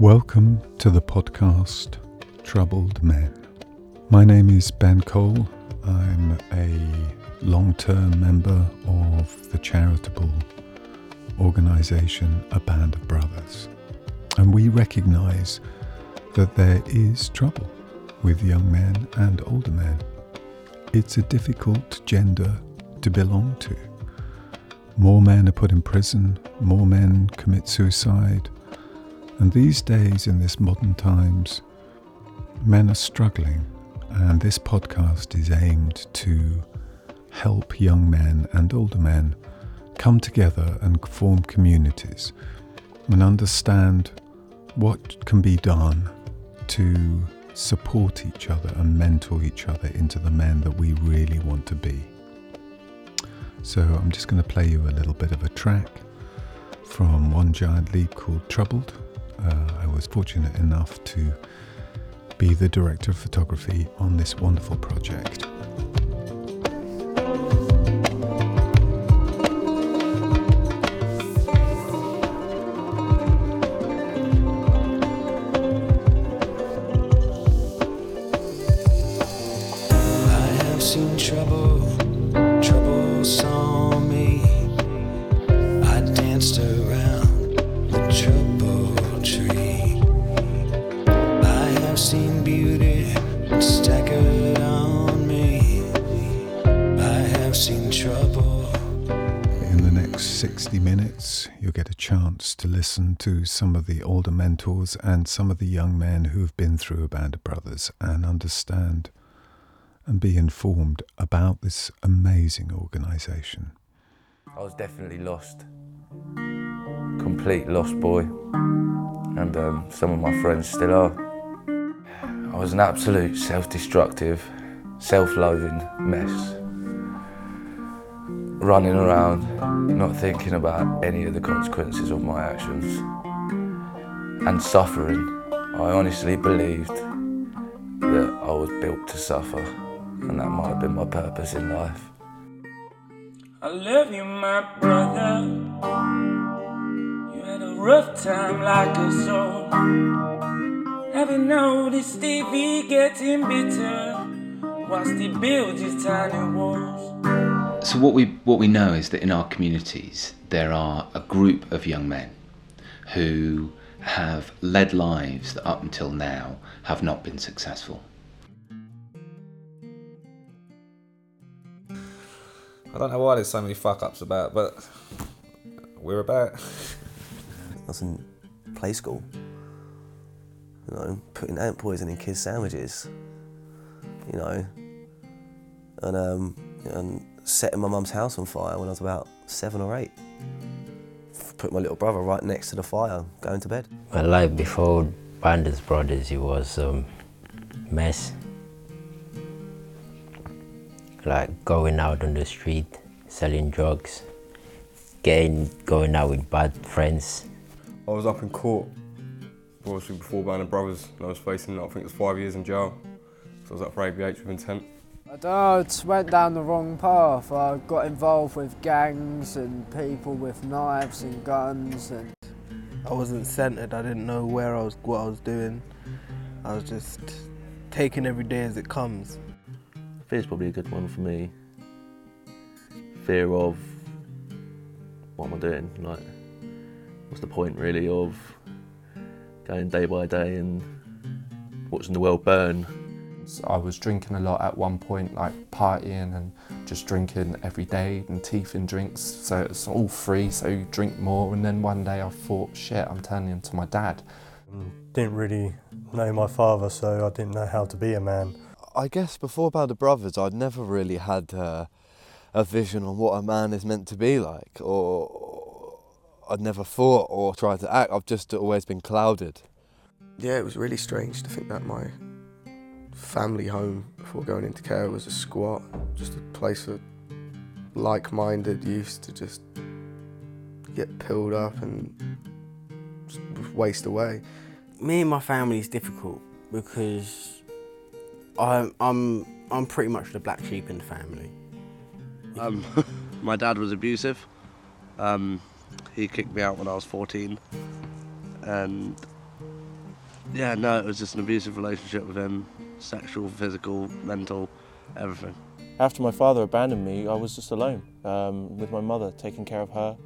Welcome to the podcast Troubled Men. My name is Ben Cole. I'm a long term member of the charitable organisation A Band of Brothers. And we recognise that there is trouble with young men and older men. It's a difficult gender to belong to. More men are put in prison, more men commit suicide, and these days, in this modern times, men are struggling, and this podcast is aimed to help young men and older men come together and form communities and understand what can be done to support each other and mentor each other into the men that we really want to be. So I'm just going to play you a little bit of a track from One Giant Leap called Troubled. Uh, I was fortunate enough to be the director of photography on this wonderful project. To some of the older mentors and some of the young men who've been through a band of brothers and understand and be informed about this amazing organisation. I was definitely lost. Complete lost boy. And um, some of my friends still are. I was an absolute self destructive, self loathing mess. Running around, not thinking about any of the consequences of my actions. And suffering. I honestly believed that I was built to suffer, and that might have been my purpose in life. I love you, my brother. You had a rough time like us all. Have you noticed Stevie getting bitter whilst he builds his tiny walls? So what we what we know is that in our communities there are a group of young men who have led lives that up until now have not been successful. I don't know why there's so many fuck ups about, but we're about. I was in play school. You know, putting ant poison in kids' sandwiches. You know, and um, and setting my mum's house on fire when I was about seven or eight. Put my little brother right next to the fire, going to bed. My life before Band of Brothers, it was um, mess. Like going out on the street, selling drugs, getting going out with bad friends. I was up in court, obviously before Band of Brothers, and I was facing, I think it was five years in jail. So I was up for ABH with intent. I don't know, I just went down the wrong path. I got involved with gangs and people with knives and guns and I wasn't centered. I didn't know where I was, what I was doing. I was just taking every day as it comes. Fear's probably a good one for me. Fear of what am I doing? Like, what's the point really of going day by day and watching the world burn? I was drinking a lot at one point, like partying and just drinking every day and teeth teething drinks. So it's all free, so you drink more. And then one day I thought, shit, I'm turning into my dad. Didn't really know my father, so I didn't know how to be a man. I guess before Band of Brothers, I'd never really had uh, a vision on what a man is meant to be like, or I'd never thought or tried to act. I've just always been clouded. Yeah, it was really strange to think that my family home before going into care was a squat, just a place for like-minded youths to just get pilled up and just waste away. Me and my family is difficult because I'm I'm I'm pretty much the black sheep in the family. Um, my dad was abusive. Um, he kicked me out when I was 14, and Yeah, no, it was just an abusive relationship with him sexual, physical, mental, everything. After my father abandoned me, I was just alone um, with my mother, taking care of her,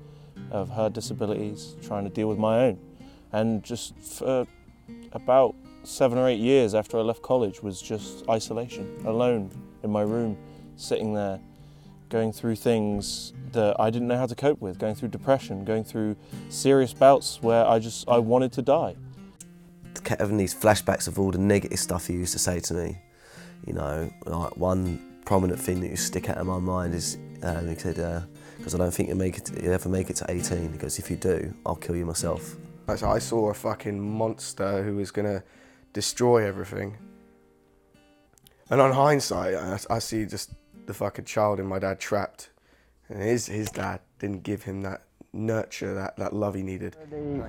of her disabilities, trying to deal with my own. And just for about seven or eight years after I left college was just isolation, alone in my room, sitting there, going through things that I didn't know how to cope with, going through depression, going through serious bouts where I just, I wanted to die. Kept having these flashbacks of all the negative stuff he used to say to me. You know, like one prominent thing that to stick out in my mind is um, he said, because I don't think you'll, make it, you'll ever make it to 18. He goes, if you do, I'll kill you myself. So I saw a fucking monster who was gonna destroy everything. And on hindsight, I, I see just the fucking child in my dad trapped. And his, his dad didn't give him that nurture, that, that love he needed.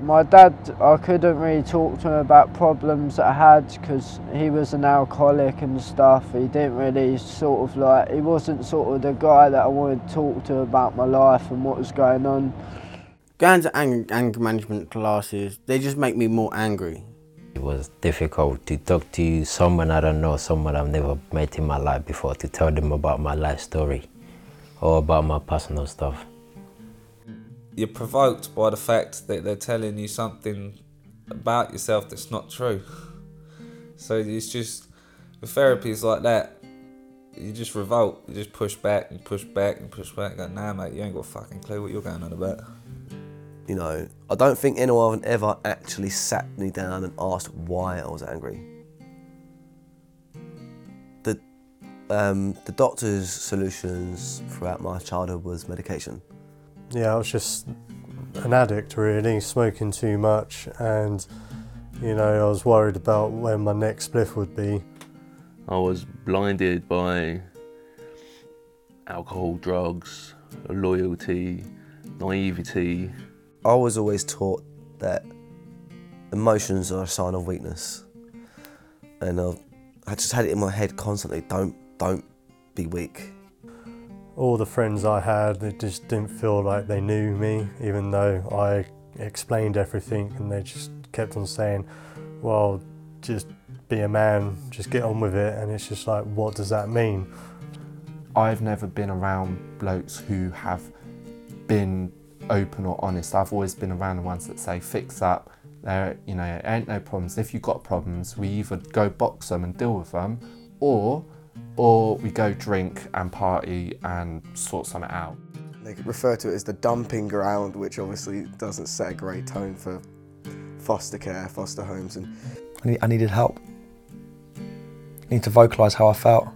My dad, I couldn't really talk to him about problems that I had because he was an alcoholic and stuff. He didn't really sort of like, he wasn't sort of the guy that I wanted to talk to about my life and what was going on. Going to anger, anger management classes, they just make me more angry. It was difficult to talk to someone I don't know, someone I've never met in my life before, to tell them about my life story or about my personal stuff. You're provoked by the fact that they're telling you something about yourself that's not true. So it's just, with therapies like that, you just revolt, you just push back and push back and push back. Go, nah, mate, you ain't got a fucking clue what you're going on about. You know, I don't think anyone ever actually sat me down and asked why I was angry. The, um, the doctor's solutions throughout my childhood was medication. Yeah, I was just an addict really, smoking too much and you know, I was worried about when my next spliff would be. I was blinded by alcohol, drugs, loyalty, naivety. I was always taught that emotions are a sign of weakness. And I, I just had it in my head constantly, don't, don't be weak. All the friends I had, they just didn't feel like they knew me, even though I explained everything and they just kept on saying, well, just be a man, just get on with it. And it's just like, what does that mean? I've never been around blokes who have been open or honest. I've always been around the ones that say, fix up, there, you know, ain't no problems. If you've got problems, we either go box them and deal with them, or, or we go drink and party and sort something out. They could refer to it as the dumping ground, which obviously doesn't set a great tone for foster care, foster homes. And I, need, I needed help. I need to vocalise how I felt,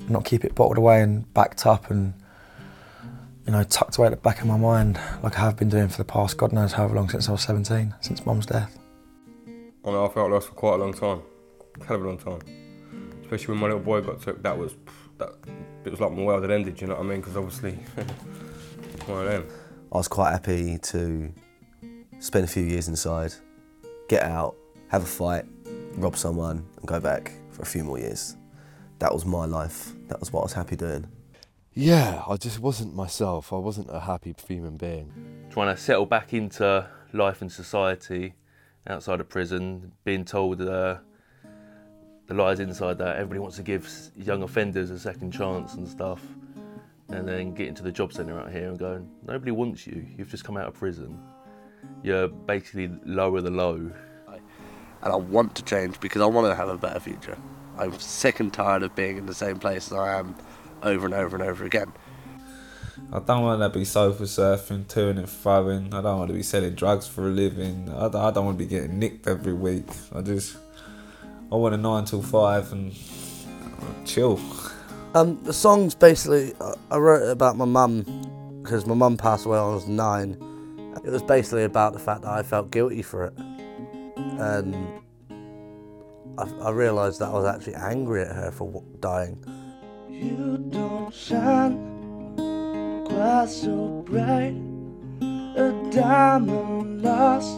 and not keep it bottled away and backed up and you know tucked away at the back of my mind like I have been doing for the past God knows however long since I was 17, since Mum's death. I mean, I felt lost for quite a long time, hell of a long time. Especially when my little boy got took, that was that. It was like my world had ended. You know what I mean? Because obviously, one of them. I was quite happy to spend a few years inside, get out, have a fight, rob someone, and go back for a few more years. That was my life. That was what I was happy doing. Yeah, I just wasn't myself. I wasn't a happy human being. Trying to settle back into life and society outside of prison, being told uh, the lies inside that everybody wants to give young offenders a second chance and stuff, and then getting to the job centre out here and going, nobody wants you. You've just come out of prison. You're basically lower the low. And I want to change because I want to have a better future. I'm sick and tired of being in the same place as I am over and over and over again. I don't want to be sofa surfing, touring and throwing. I don't want to be selling drugs for a living. I don't, I don't want to be getting nicked every week. I just, I want a nine till five and chill. Um, the song's basically, I- I wrote it about my mum because my mum passed away when I was nine. It was basically about the fact that I felt guilty for it. And I, I realised that I was actually angry at her for dying. You don't shine quite so bright. A diamond lost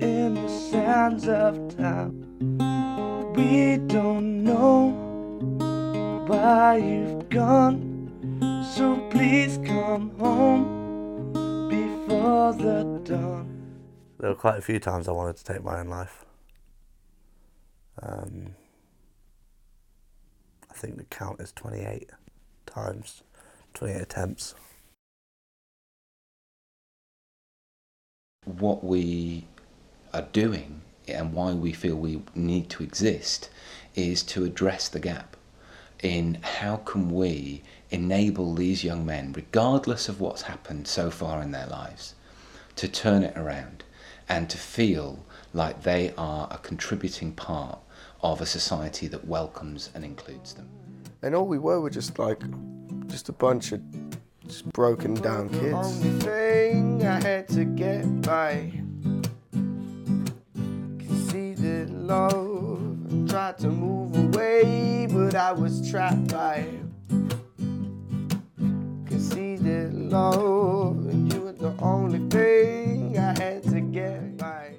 in the sands of time. We don't know why you've gone. So please come home before the dawn. There were quite a few times I wanted to take my own life. Um, I think the count is 28 times, 28 attempts. What we are doing and why we feel we need to exist is to address the gap in how can we enable these young men, regardless of what's happened so far in their lives, to turn it around and to feel like they are a contributing part of a society that welcomes and includes them. And all we were were just like, just a bunch of just broken down kids. I love and tried to move away, but I was trapped by. Conceded love, and you were the only thing I had to get by.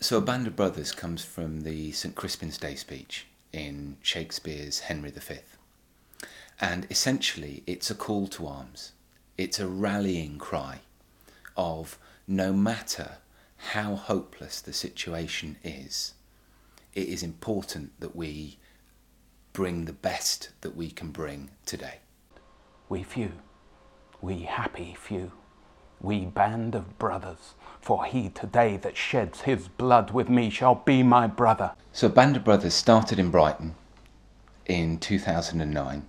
So, A Band of Brothers comes from the St Crispin's Day speech in Shakespeare's Henry V. And essentially, it's a call to arms. It's a rallying cry of no matter how hopeless the situation is, it is important that we bring the best that we can bring today. We few, we happy few, we band of brothers, for he today that sheds his blood with me shall be my brother. So, Band of Brothers started in Brighton in 2009,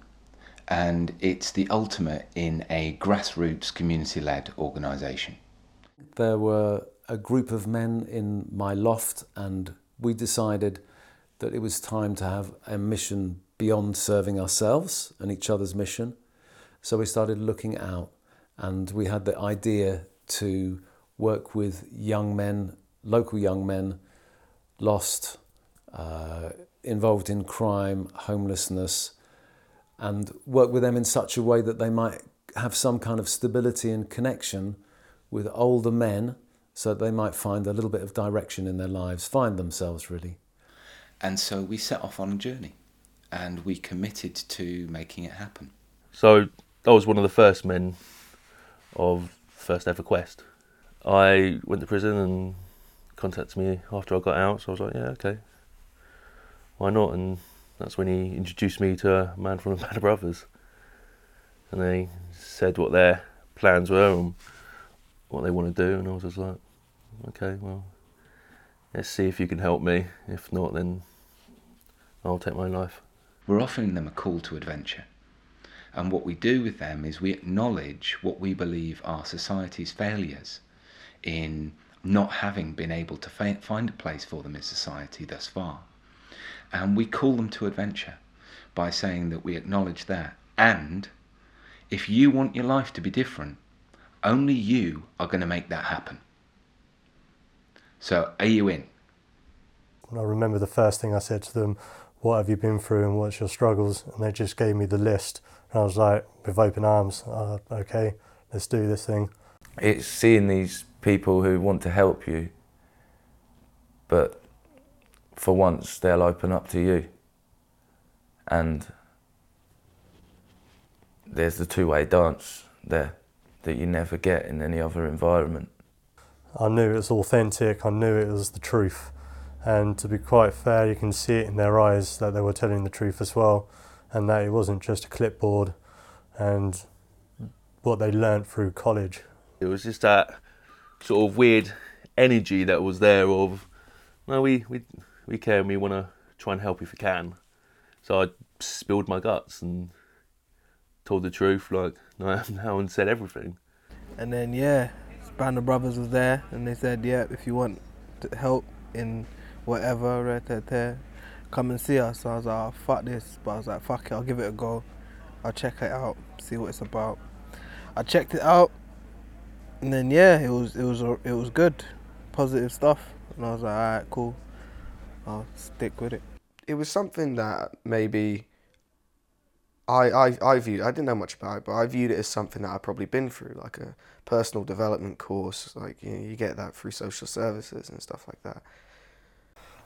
and it's the ultimate in a grassroots community led organisation. There were a group of men in my loft, and we decided that it was time to have a mission beyond serving ourselves and each other's mission. So we started looking out, and we had the idea to work with young men, local young men, lost, uh, involved in crime, homelessness, and work with them in such a way that they might have some kind of stability and connection with older men so that they might find a little bit of direction in their lives, find themselves really. And so we set off on a journey and we committed to making it happen. So I was one of the first men of First Ever Quest. I went to prison and contacted me after I got out, so I was like, yeah, okay, why not? And that's when he introduced me to a man from the Band of Brothers. And they said what their plans were and what they want to do, and I was just like, okay, well, let's see if you can help me. If not, then I'll take my life. We're offering them a call to adventure. And what we do with them is we acknowledge what we believe are society's failures in not having been able to fi- find a place for them in society thus far. And we call them to adventure by saying that we acknowledge that. And if you want your life to be different, only you are going to make that happen. So, are you in? I remember the first thing I said to them, What have you been through and what's your struggles? And they just gave me the list. And I was like, with open arms, uh, okay, let's do this thing. It's seeing these people who want to help you, but for once they'll open up to you. And there's the two way dance there that you never get in any other environment. I knew it was authentic, I knew it was the truth. And to be quite fair, you can see it in their eyes that they were telling the truth as well, and that it wasn't just a clipboard and what they learnt through college. It was just that sort of weird energy that was there of, no, we, we, we care and we want to try and help if we can. So I spilled my guts and told the truth, like now and said everything. And then yeah, Band of Brothers was there, and they said, yeah, if you want help in whatever, come and see us. So I was like, oh, fuck this, but I was like, fuck it, I'll give it a go. I'll check it out, see what it's about. I checked it out, and then yeah, it was it was it was good, positive stuff, and I was like, all right, cool, I'll stick with it. It was something that maybe I, I, I viewed, I didn't know much about it, but I viewed it as something that I'd probably been through, like a personal development course. Like, you, know, you get that through social services and stuff like that.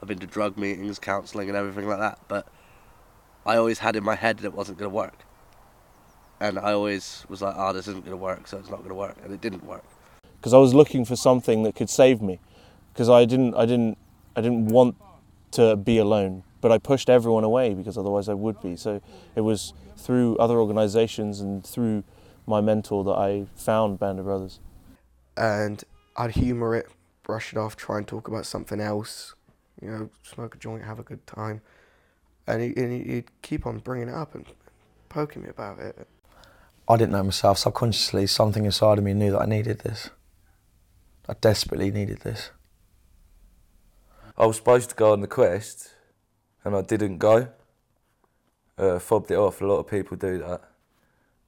I've been to drug meetings, counselling, and everything like that, but I always had in my head that it wasn't going to work. And I always was like, oh, this isn't going to work, so it's not going to work. And it didn't work. Because I was looking for something that could save me. Because I didn't, I didn't, I didn't want to be alone. But I pushed everyone away because otherwise I would be. So it was through other organisations and through my mentor that I found Band of Brothers. And I'd humour it, brush it off, try and talk about something else, you know, smoke a joint, have a good time. And, he, and he'd keep on bringing it up and poking me about it. I didn't know myself. Subconsciously, something inside of me knew that I needed this. I desperately needed this. I was supposed to go on the quest, and I didn't go. Uh, fobbed it off. A lot of people do that.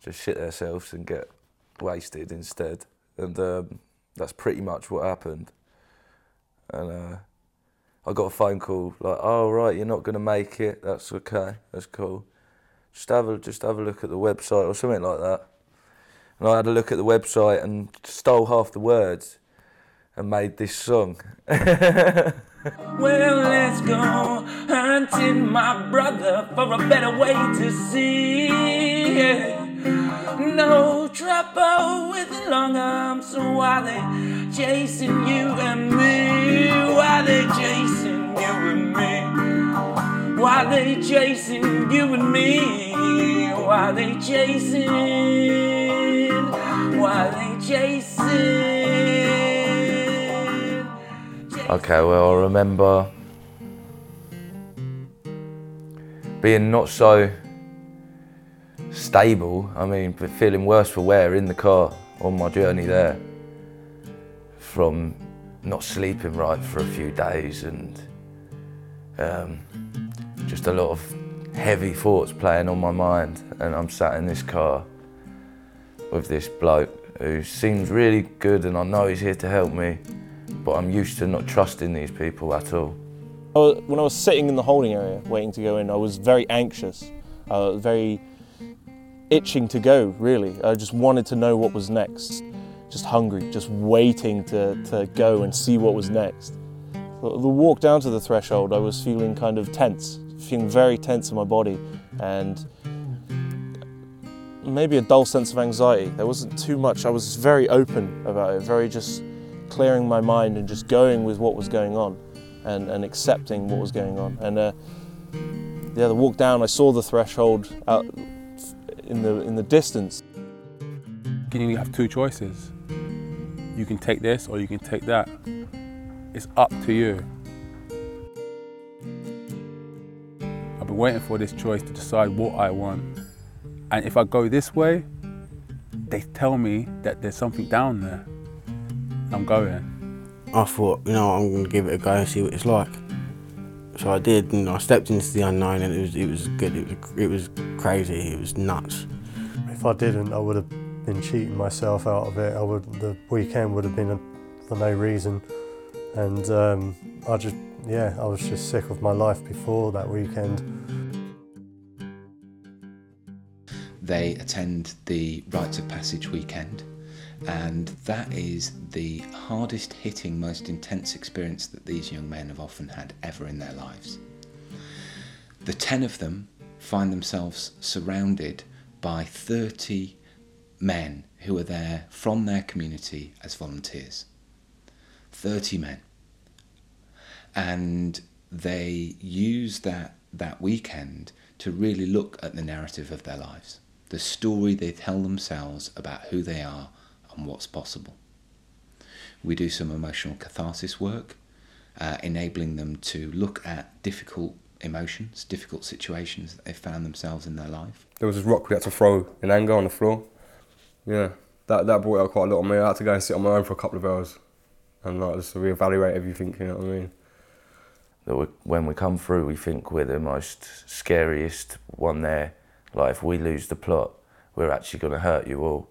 Just shit themselves and get wasted instead. And um, that's pretty much what happened. And uh, I got a phone call like, "Oh right, you're not going to make it. That's okay. That's cool. Just have a just have a look at the website or something like that." And I had a look at the website and stole half the words and made this song. Well, let's go hunting, my brother, for a better way to see. No trouble with the long arms, so why they chasing you and me? Why they chasing you and me? Why they chasing you and me? Why they chasing? Why they chasing? Okay, well, I remember being not so stable. I mean, feeling worse for wear in the car on my journey there. From not sleeping right for a few days and um, just a lot of heavy thoughts playing on my mind. And I'm sat in this car with this bloke who seems really good and I know he's here to help me, but I'm used to not trusting these people at all. When I was sitting in the holding area waiting to go in, I was very anxious, uh, very itching to go, really. I just wanted to know what was next, just hungry, just waiting to, to go and see what was next. The the walk down to the threshold, I was feeling kind of tense, feeling very tense in my body, and maybe a dull sense of anxiety. There wasn't too much, I was very open about it, very just clearing my mind and just going with what was going on and, and accepting what was going on. And uh, yeah, the walk down, I saw the threshold out in the in the distance. You have two choices. You can take this or you can take that. It's up to you. I've been waiting for this choice to decide what I want. And if I go this way, they tell me that there's something down there. I'm going. I thought, you know, I'm gonna give it a go and see what it's like. So I did, and I stepped into the unknown, and it was it was good. It was it was crazy. It was nuts. If I didn't, I would have been cheating myself out of it. I would the weekend would have been a, for no reason, and um, I just yeah, I was just sick of my life before that weekend. They attend the Rites of Passage weekend, and that is the hardest hitting, most intense experience that these young men have often had ever in their lives. The 10 of them find themselves surrounded by 30 men who are there from their community as volunteers. 30 men. And they use that, that weekend to really look at the narrative of their lives, the story they tell themselves about who they are and what's possible. We do some emotional catharsis work, uh, enabling them to look at difficult emotions, difficult situations that they've found themselves in their life. There was this rock we had to throw in anger on the floor. Yeah, that, that brought out quite a lot on me. I had to go and sit on my own for a couple of hours and like just reevaluate everything, you know what I mean? that we, when we come through, we think we're the most scariest one there. Like if we lose the plot, we're actually going to hurt you all,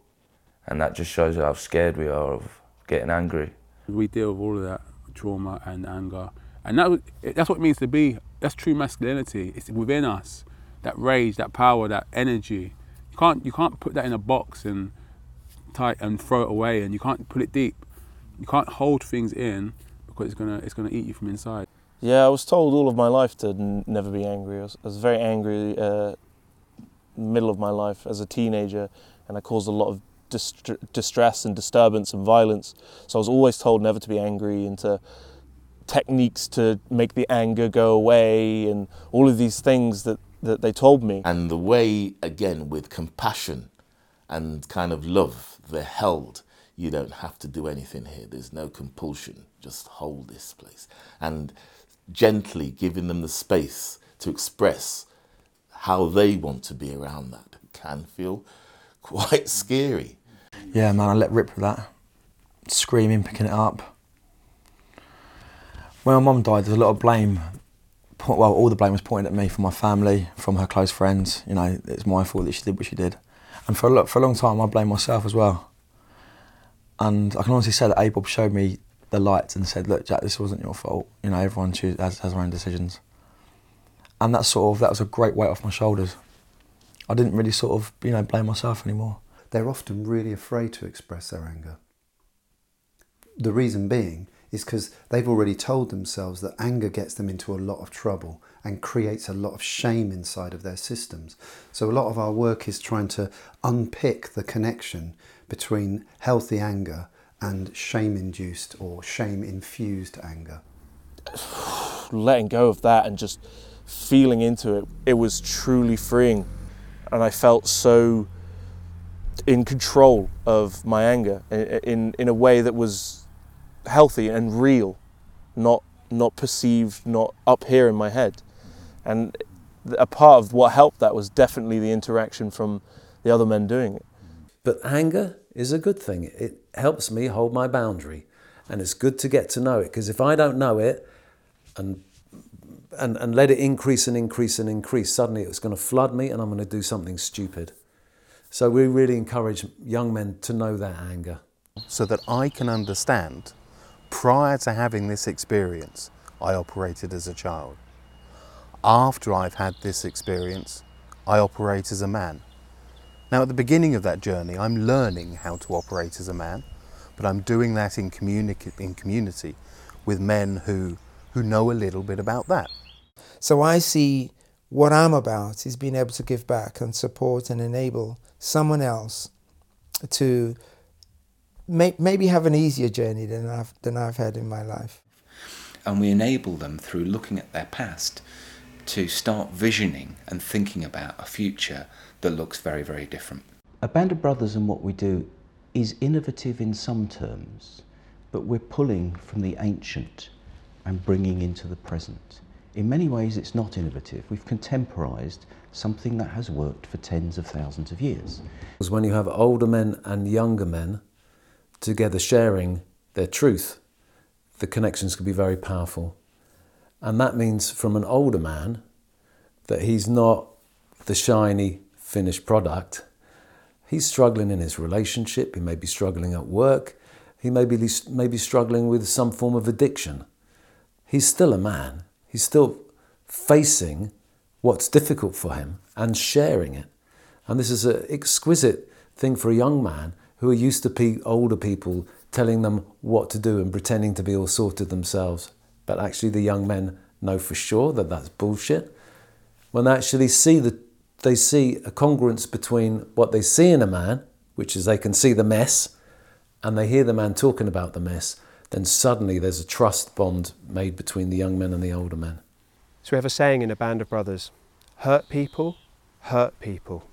and that just shows how scared we are of getting angry. We deal with all of that trauma and anger, and that, that's what it means to be. That's true masculinity. It's within us. That rage, that power, that energy. You can't you can't put that in a box and tie and throw it away, and you can't put it deep. You can't hold things in because it's gonna it's gonna eat you from inside. Yeah, I was told all of my life to n- never be angry. I was, I was very angry uh, middle of my life as a teenager, and I caused a lot of dist- distress and disturbance and violence. So I was always told never to be angry and to techniques to make the anger go away and all of these things that, that they told me. And the way, again, with compassion and kind of love, they're held. You don't have to do anything here. There's no compulsion. Just hold this place. And gently giving them the space to express how they want to be around that can feel quite scary. Yeah, man, I let rip with that. Screaming, picking it up. When my mum died, there's a lot of blame. Well, all the blame was pointed at me from my family, from her close friends. You know, it's my fault that she did what she did. And for a, lo- for a long time, I blamed myself as well. And I can honestly say that ABOB showed me the light and said, look, Jack, this wasn't your fault. You know, everyone choose, has, has their own decisions. And that sort of, that was a great weight off my shoulders. I didn't really sort of, you know, blame myself anymore. They're often really afraid to express their anger. The reason being is because they've already told themselves that anger gets them into a lot of trouble and creates a lot of shame inside of their systems. So, a lot of our work is trying to unpick the connection between healthy anger and shame induced or shame infused anger. letting go of that and just feeling into it, it was truly freeing. And I felt so in control of my anger in, in a way that was healthy and real, not, not perceived, not up here in my head. And a part of what helped that was definitely the interaction from the other men doing it. But anger is a good thing. It helps me hold my boundary. And it's good to get to know it because if I don't know it and, and, and let it increase and increase and increase, suddenly it's going to flood me and I'm going to do something stupid. So we really encourage young men to know their anger. so that I can understand prior to having this experience, I operated as a child. After I've had this experience, I operate as a man. Now, at the beginning of that journey, I'm learning how to operate as a man, but I'm doing that in, communi- in community with men who, who know a little bit about that. So I see what I'm about is being able to give back and support and enable someone else to may, maybe have an easier journey than I've, than I've had in my life. And we enable them through looking at their past to start visioning and thinking about a future that looks very, very different. A Band of Brothers and what we do is innovative in some terms, but we're pulling from the ancient and bringing into the present. In many ways, it's not innovative. We've contemporized something that has worked for tens of thousands of years. Because when you have older men and younger men together sharing their truth, the connections can be very powerful. And that means from an older man that he's not the shiny finished product. He's struggling in his relationship, he may be struggling at work, he may be, maybe struggling with some form of addiction. He's still a man, he's still facing what's difficult for him and sharing it. And this is an exquisite thing for a young man who are used to pe- older people telling them what to do and pretending to be all sorted themselves. But actually, the young men know for sure that that's bullshit. When they actually see the, they see a congruence between what they see in a man, which is they can see the mess, and they hear the man talking about the mess, then suddenly there's a trust bond made between the young men and the older men. So we have a saying in a band of brothers hurt people, hurt people.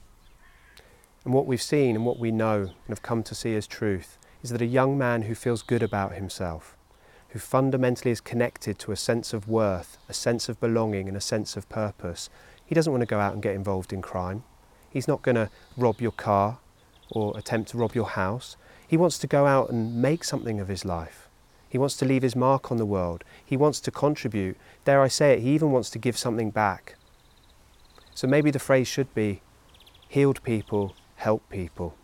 And what we've seen and what we know and have come to see as truth is that a young man who feels good about himself, who fundamentally is connected to a sense of worth, a sense of belonging, and a sense of purpose, he doesn't want to go out and get involved in crime. He's not going to rob your car or attempt to rob your house. He wants to go out and make something of his life. He wants to leave his mark on the world. He wants to contribute. Dare I say it, he even wants to give something back. So maybe the phrase should be healed people help people.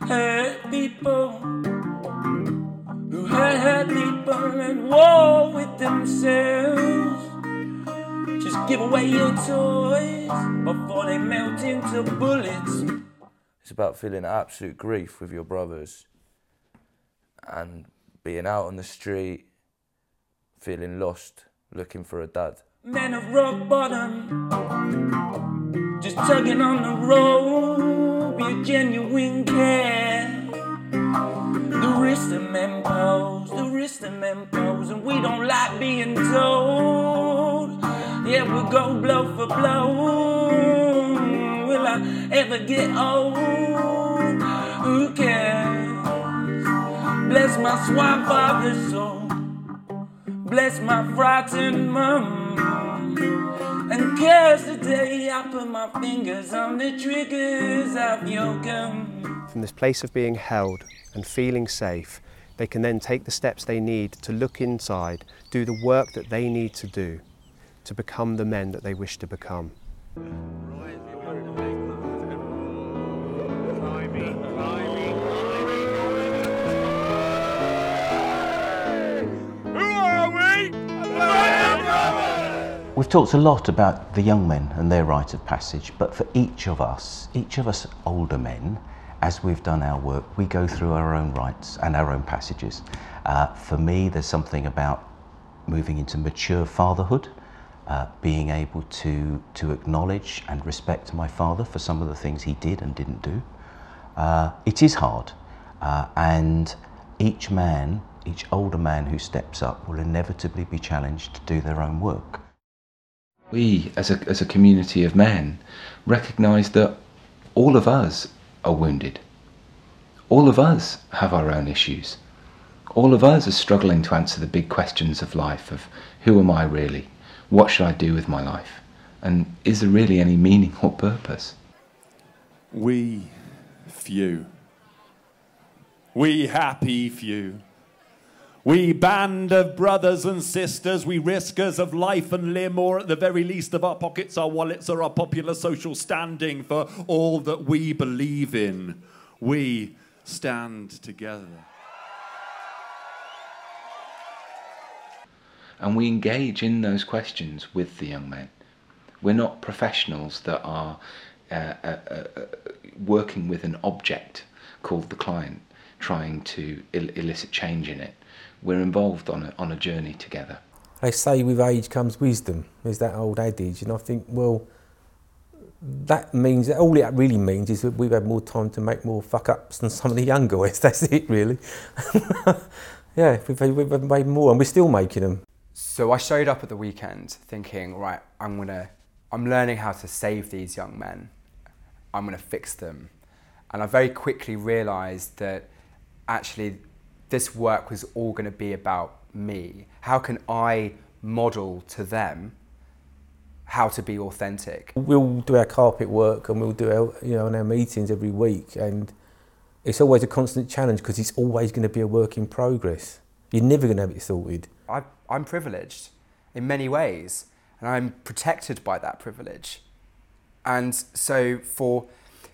hurt people who hurt, hurt people and war with themselves. Just give away your toys before they melt into bullets. It's about feeling absolute grief with your brothers and being out on the street, feeling lost, looking for a dad. Men of rock bottom, just tugging on the rope, your genuine care. The risk the men pose, the risk Testamentos, and we don't like being told. Yeah, we'll go blow for blow. Will I ever get old? Who cares? Bless my swine father's soul. Bless my frightened mum. And curse the day I put my fingers on the triggers of your gun. From this place of being held and feeling safe, they can then take the steps they need to look inside, do the work that they need to do to become the men that they wish to become. We've talked a lot about the young men and their rite of passage, but for each of us, each of us older men, as we've done our work, we go through our own rites and our own passages. Uh, for me, there's something about moving into mature fatherhood, uh, being able to, to acknowledge and respect my father for some of the things he did and didn't do. Uh, it is hard, uh, and each man, each older man who steps up will inevitably be challenged to do their own work. We, as a, as a community of men, recognise that all of us are wounded. All of us have our own issues. All of us are struggling to answer the big questions of life of who am I really? What should I do with my life? And is there really any meaning or purpose? We few. We happy few. We band of brothers and sisters, we riskers of life and limb, or at the very least of our pockets, our wallets, or our popular social standing for all that we believe in. We stand together. And we engage in those questions with the young men. We're not professionals that are uh, uh, uh, working with an object called the client, trying to el- elicit change in it we're involved on a, on a journey together. They say with age comes wisdom. is that old adage, and I think, well, that means that all it really means is that we've had more time to make more fuck ups than some of the younger ones. That's it, really. yeah, we've, we've made more, and we're still making them. So I showed up at the weekend thinking, right, I'm gonna, I'm learning how to save these young men. I'm gonna fix them, and I very quickly realised that actually this work was all going to be about me. How can I model to them how to be authentic? We'll do our carpet work and we'll do our, you know, in our meetings every week, and it's always a constant challenge because it's always going to be a work in progress. You're never going to have it sorted. I, I'm privileged in many ways, and I'm protected by that privilege. And so for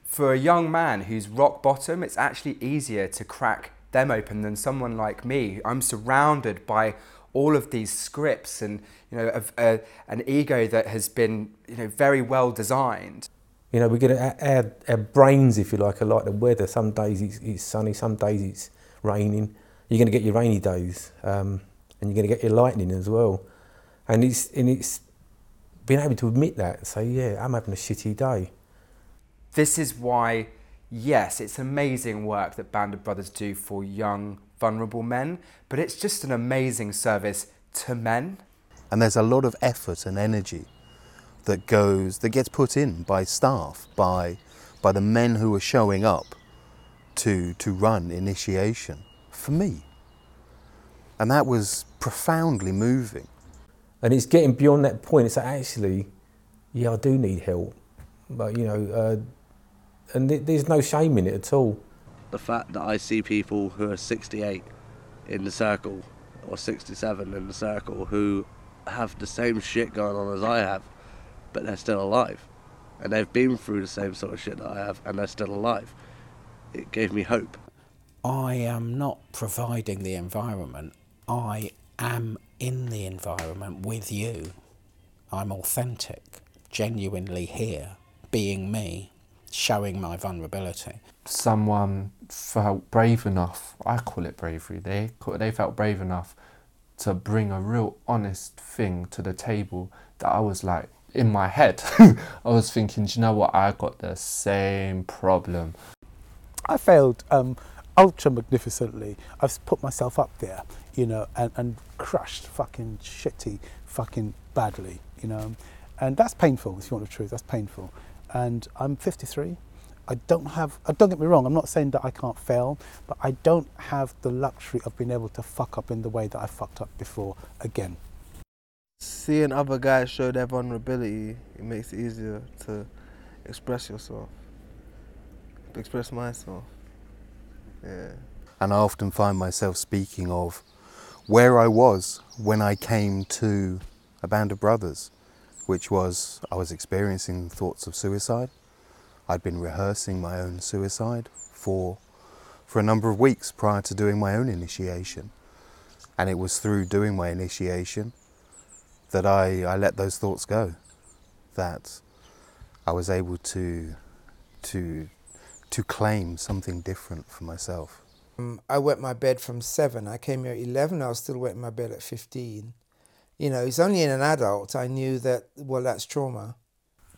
for a young man who's rock bottom, it's actually easier to crack them open than someone like me. I'm surrounded by all of these scripts and you know of, uh, an ego that has been you know very well designed. You know, we're going to our, our brains, if you like, are like the weather. Some days it's, it's sunny, some days it's raining. You're going to get your rainy days, um, and you're going to get your lightning as well. And it's and it's being able to admit that and say, yeah, I'm having a shitty day. This is why yes, it's amazing work that Band of Brothers do for young, vulnerable men, but it's just an amazing service to men. And there's a lot of effort and energy that goes, that gets put in by staff, by, by the men who are showing up to, to run initiation for me. And that was profoundly moving. And it's getting beyond that point. It's like, actually, yeah, I do need help. But, you know, uh, and th- there's no shame in it at all. The fact that I see people who are 68 in the circle or 67 in the circle who have the same shit going on as I have, but they're still alive. And they've been through the same sort of shit that I have, and they're still alive. It gave me hope. I am not providing the environment, I am in the environment with you. I'm authentic, genuinely here, being me showing my vulnerability. Someone felt brave enough, I call it bravery, they, they felt brave enough to bring a real honest thing to the table that I was like, in my head, I was thinking, do you know what, I got the same problem. I failed um, ultra magnificently. I've put myself up there, you know, and, and crushed fucking shitty, fucking badly, you know. And that's painful, if you want the truth, that's painful. And I'm 53. I don't have, uh, don't get me wrong, I'm not saying that I can't fail, but I don't have the luxury of being able to fuck up in the way that I fucked up before again. Seeing other guys show their vulnerability, it makes it easier to express yourself, to express myself. Yeah. And I often find myself speaking of where I was when I came to a band of brothers, which was I was experiencing thoughts of suicide. I'd been rehearsing my own suicide for, for a number of weeks prior to doing my own initiation. And it was through doing my initiation that I, I let those thoughts go, that I was able to, to, to claim something different for myself. Um, I wet my bed from seven. I came here at 11. I was still wetting my bed at 15. You know, it's only in an adult I knew that, well, that's trauma.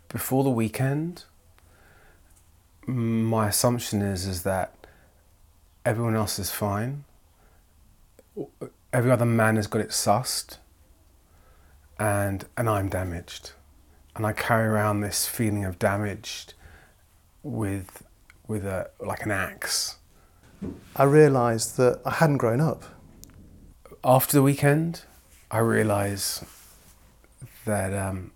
Before the weekend, my assumption is is that everyone else is fine. Every other man has got it sussed, and and I'm damaged, and I carry around this feeling of damaged, with with a like an axe. I realised that I hadn't grown up. After the weekend, I realise that um,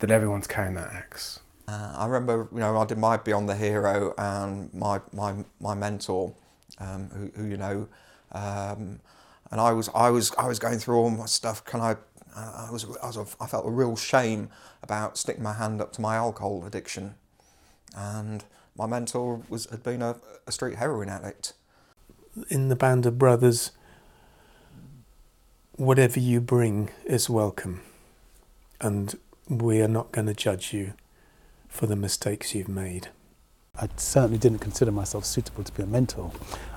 that everyone's carrying that axe. Uh, I remember, you know, I did my Beyond the Hero and my my my mentor, um, who, who you know, um, and I was I was I was going through all my stuff. Can I? Uh, I was I was I felt a real shame about sticking my hand up to my alcohol addiction, and my mentor was had been a, a street heroin addict. In the band of brothers, whatever you bring is welcome, and we are not going to judge you for the mistakes you've made. I certainly didn't consider myself suitable to be a mentor.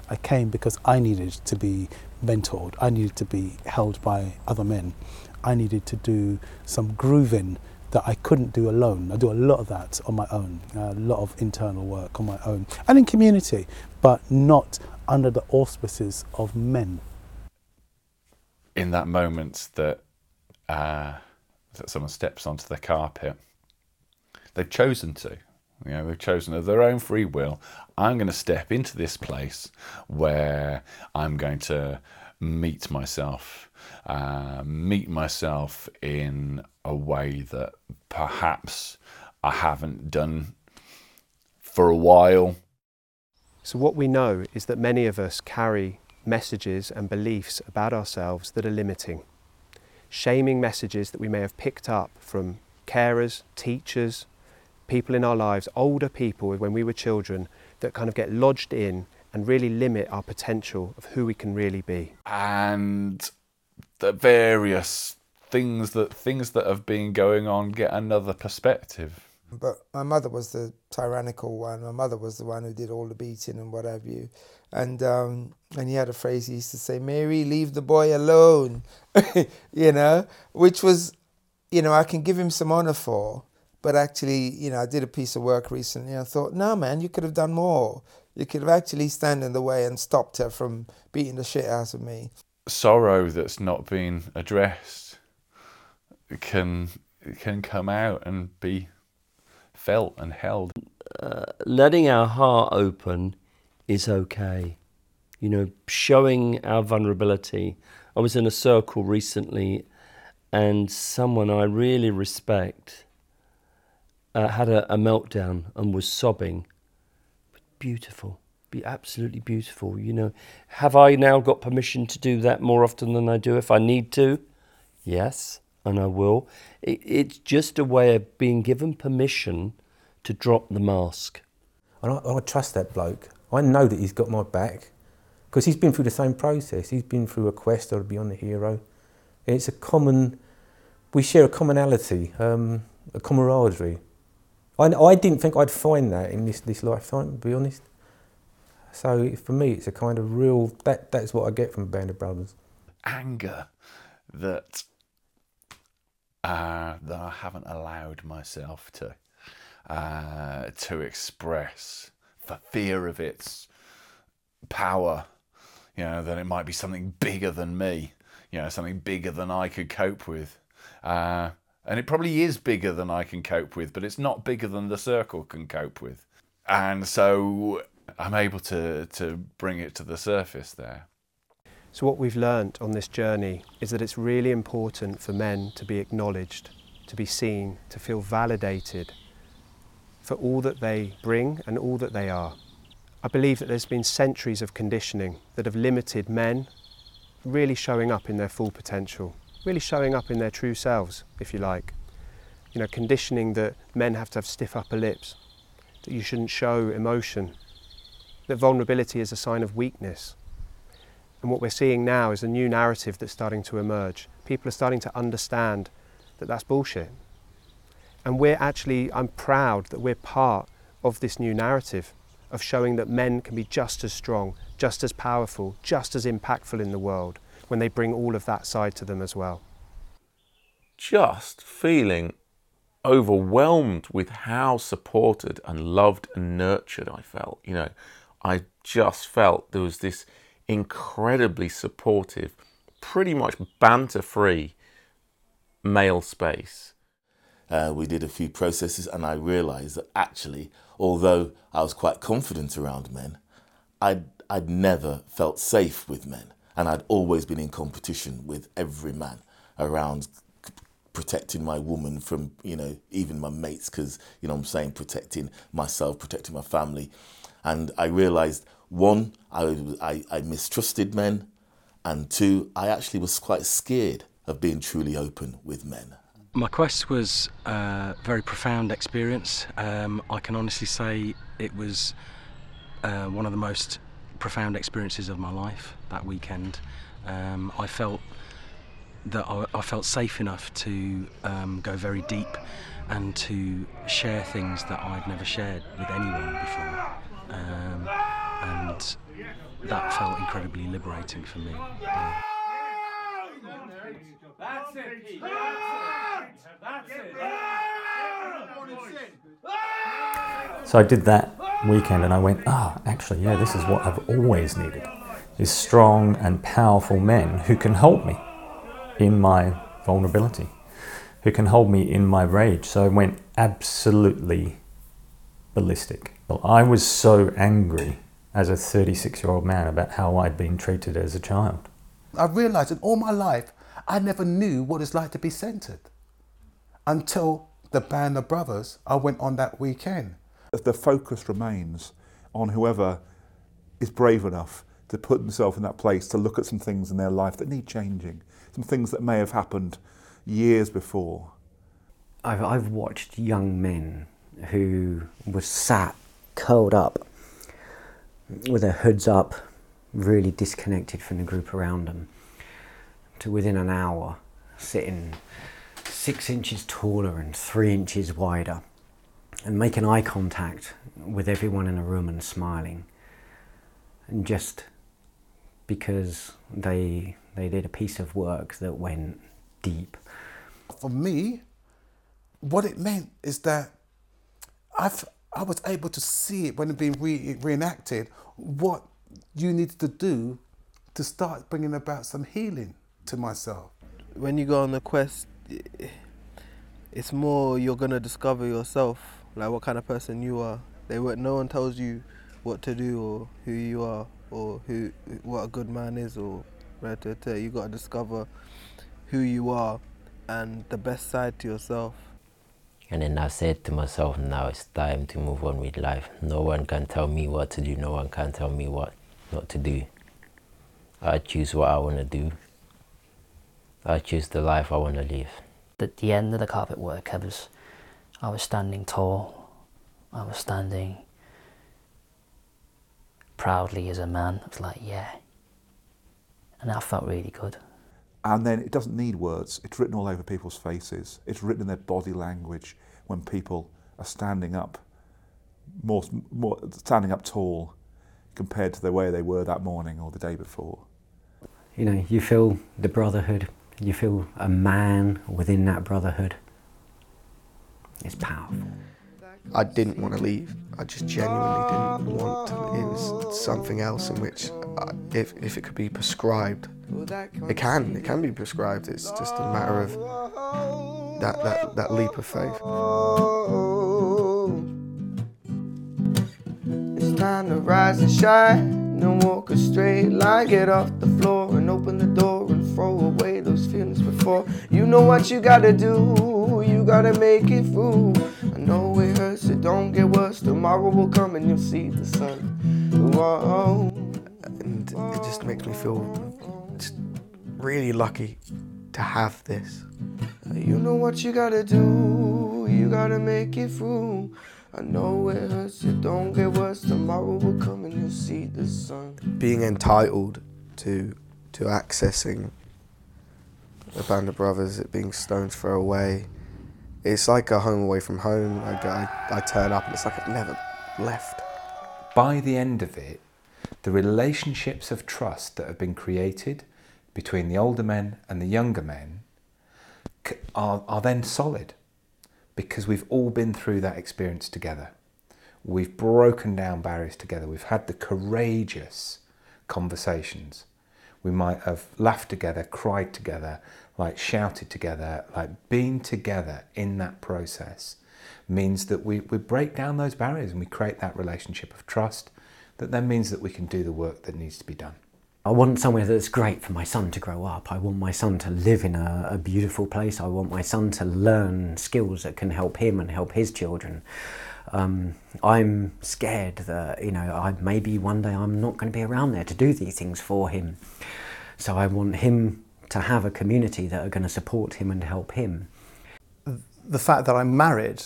I came because I needed to be mentored. I needed to be held by other men. I needed to do some grooving that I couldn't do alone. I do a lot of that on my own, a lot of internal work on my own, and in community, but not under the auspices of men. In that moment that uh, that someone steps onto the carpet, they've chosen to. You know, they've chosen of their own free will. I'm going to step into this place where I'm going to meet myself, uh, meet myself in a way that perhaps I haven't done for a while. So, what we know is that many of us carry messages and beliefs about ourselves that are limiting, shaming messages that we may have picked up from carers, teachers, people in our lives, older people when we were children, that kind of get lodged in and really limit our potential of who we can really be. And the various things that things that have been going on get another perspective. But my mother was the tyrannical one. My mother was the one who did all the beating and what have you. And um, and he had a phrase he used to say, "Mary, leave the boy alone," you know, which was, you know, I can give him some honor for. But actually, you know, I did a piece of work recently. I thought, no, man, you could have done more. You could have actually stand in the way and stopped her from beating the shit out of me. Sorrow that's not been addressed can can come out and be felt and held. Uh, letting our heart open is okay. You know, showing our vulnerability. I was in a circle recently, and someone I really respect uh, had a, a meltdown and was sobbing. But Beautiful, be absolutely beautiful. You know, have I now got permission to do that more often than I do if I need to? Yes, and I will. It, it's just a way of being given permission to drop the mask. And I, I trust that bloke. I know that he's got my back because he's been through the same process. He's been through a quest or beyond the hero. It's a common, we share a commonality, um, a camaraderie. I, I didn't think I'd find that in this, this lifetime, to be honest. So for me, it's a kind of real, that, that's what I get from a band of brothers. Anger that uh, that I haven't allowed myself to uh, to express for fear of its power. you know, that it might be something bigger than me, you know, something bigger than I could cope with. Uh, and it probably is bigger than I can cope with, but it's not bigger than the circle can cope with. And so I'm able to, to bring it to the surface there. So, what we've learnt on this journey is that it's really important for men to be acknowledged, to be seen, to feel validated for all that they bring and all that they are. I believe that there's been centuries of conditioning that have limited men really showing up in their full potential, really showing up in their true selves, if you like. You know, conditioning that men have to have stiff upper lips, that you shouldn't show emotion, that vulnerability is a sign of weakness. And what we're seeing now is a new narrative that's starting to emerge. People are starting to understand that that's bullshit. And we're actually, I'm proud that we're part of this new narrative of showing that men can be just as strong, just as powerful, just as impactful in the world when they bring all of that side to them as well. Just feeling overwhelmed with how supported and loved and nurtured I felt. You know, I just felt there was this incredibly supportive, pretty much banter free male space. Uh, we did a few processes, and I realized that actually, although I was quite confident around men, I'd, I'd never felt safe with men. And I'd always been in competition with every man around protecting my woman from, you know, even my mates, because, you know I'm saying, protecting myself, protecting my family. And I realized one, I, I, I mistrusted men, and two, I actually was quite scared of being truly open with men. My quest was a very profound experience. Um, I can honestly say it was uh, one of the most profound experiences of my life that weekend. Um, I felt that I, I, felt safe enough to um, go very deep and to share things that I'd never shared with anyone before. Um, and that felt incredibly liberating for me. Yeah. That's it, That's it. So I did that weekend and I went, ah, oh, actually, yeah, this is what I've always needed. Is strong and powerful men who can hold me in my vulnerability, who can hold me in my rage. So I went absolutely ballistic. Well, I was so angry as a 36 year old man about how I'd been treated as a child. I realised in all my life, I never knew what it's like to be centred until the band of brothers I went on that weekend. The focus remains on whoever is brave enough to put themselves in that place to look at some things in their life that need changing, some things that may have happened years before. I've, I've watched young men who were sat curled up with their hoods up, really disconnected from the group around them, to within an hour sitting six inches taller and three inches wider and making eye contact with everyone in the room and smiling. And just because they, they did a piece of work that went deep. For me, what it meant is that I've, I was able to see it when it being re- reenacted, what you needed to do to start bringing about some healing to myself. When you go on the quest, it's more you're gonna discover yourself, like what kind of person you are. They no one tells you what to do or who you are or who what a good man is or you got to discover who you are and the best side to yourself. And then I said to myself, now it's time to move on with life. No one can tell me what to do. No one can tell me what not to do. I choose what I want to do. I choose the life I want to live. At the end of the carpet work, I was, I was standing tall. I was standing proudly as a man. I was like, yeah. And that felt really good. And then it doesn't need words. It's written all over people's faces. It's written in their body language when people are standing up, more, more standing up tall compared to the way they were that morning or the day before. You know, you feel the brotherhood. You feel a man within that brotherhood. It's powerful. I didn't want to leave. I just genuinely didn't want to. It was something else in which uh, if if it could be prescribed, it can. It can be prescribed. It's just a matter of that that that leap of faith. It's time to rise and shine and walk a straight line. Get off the floor and open the door and throw away those feelings before. You know what you gotta do, you gotta make it through. I know it hurts, it don't get worse. Tomorrow will come and you'll see the sun. Whoa. And it just makes me feel just really lucky to have this. You know what you gotta do, you gotta make it through. I know it hurts, it don't get worse. Tomorrow will come and you'll see the sun. Being entitled to to accessing the Band of Brothers, it being stone's throw away. It's like a home away from home. I, I, I turn up and it's like I've never left. By the end of it, the relationships of trust that have been created between the older men and the younger men are, are then solid because we've all been through that experience together. We've broken down barriers together. We've had the courageous conversations. We might have laughed together, cried together, like shouted together, like being together in that process means that we, we break down those barriers and we create that relationship of trust that then means that we can do the work that needs to be done. I want somewhere that's great for my son to grow up. I want my son to live in a, a, beautiful place. I want my son to learn skills that can help him and help his children. Um, I'm scared that you know I, maybe one day I'm not going to be around there to do these things for him. So I want him to have a community that are going to support him and help him. The fact that I'm married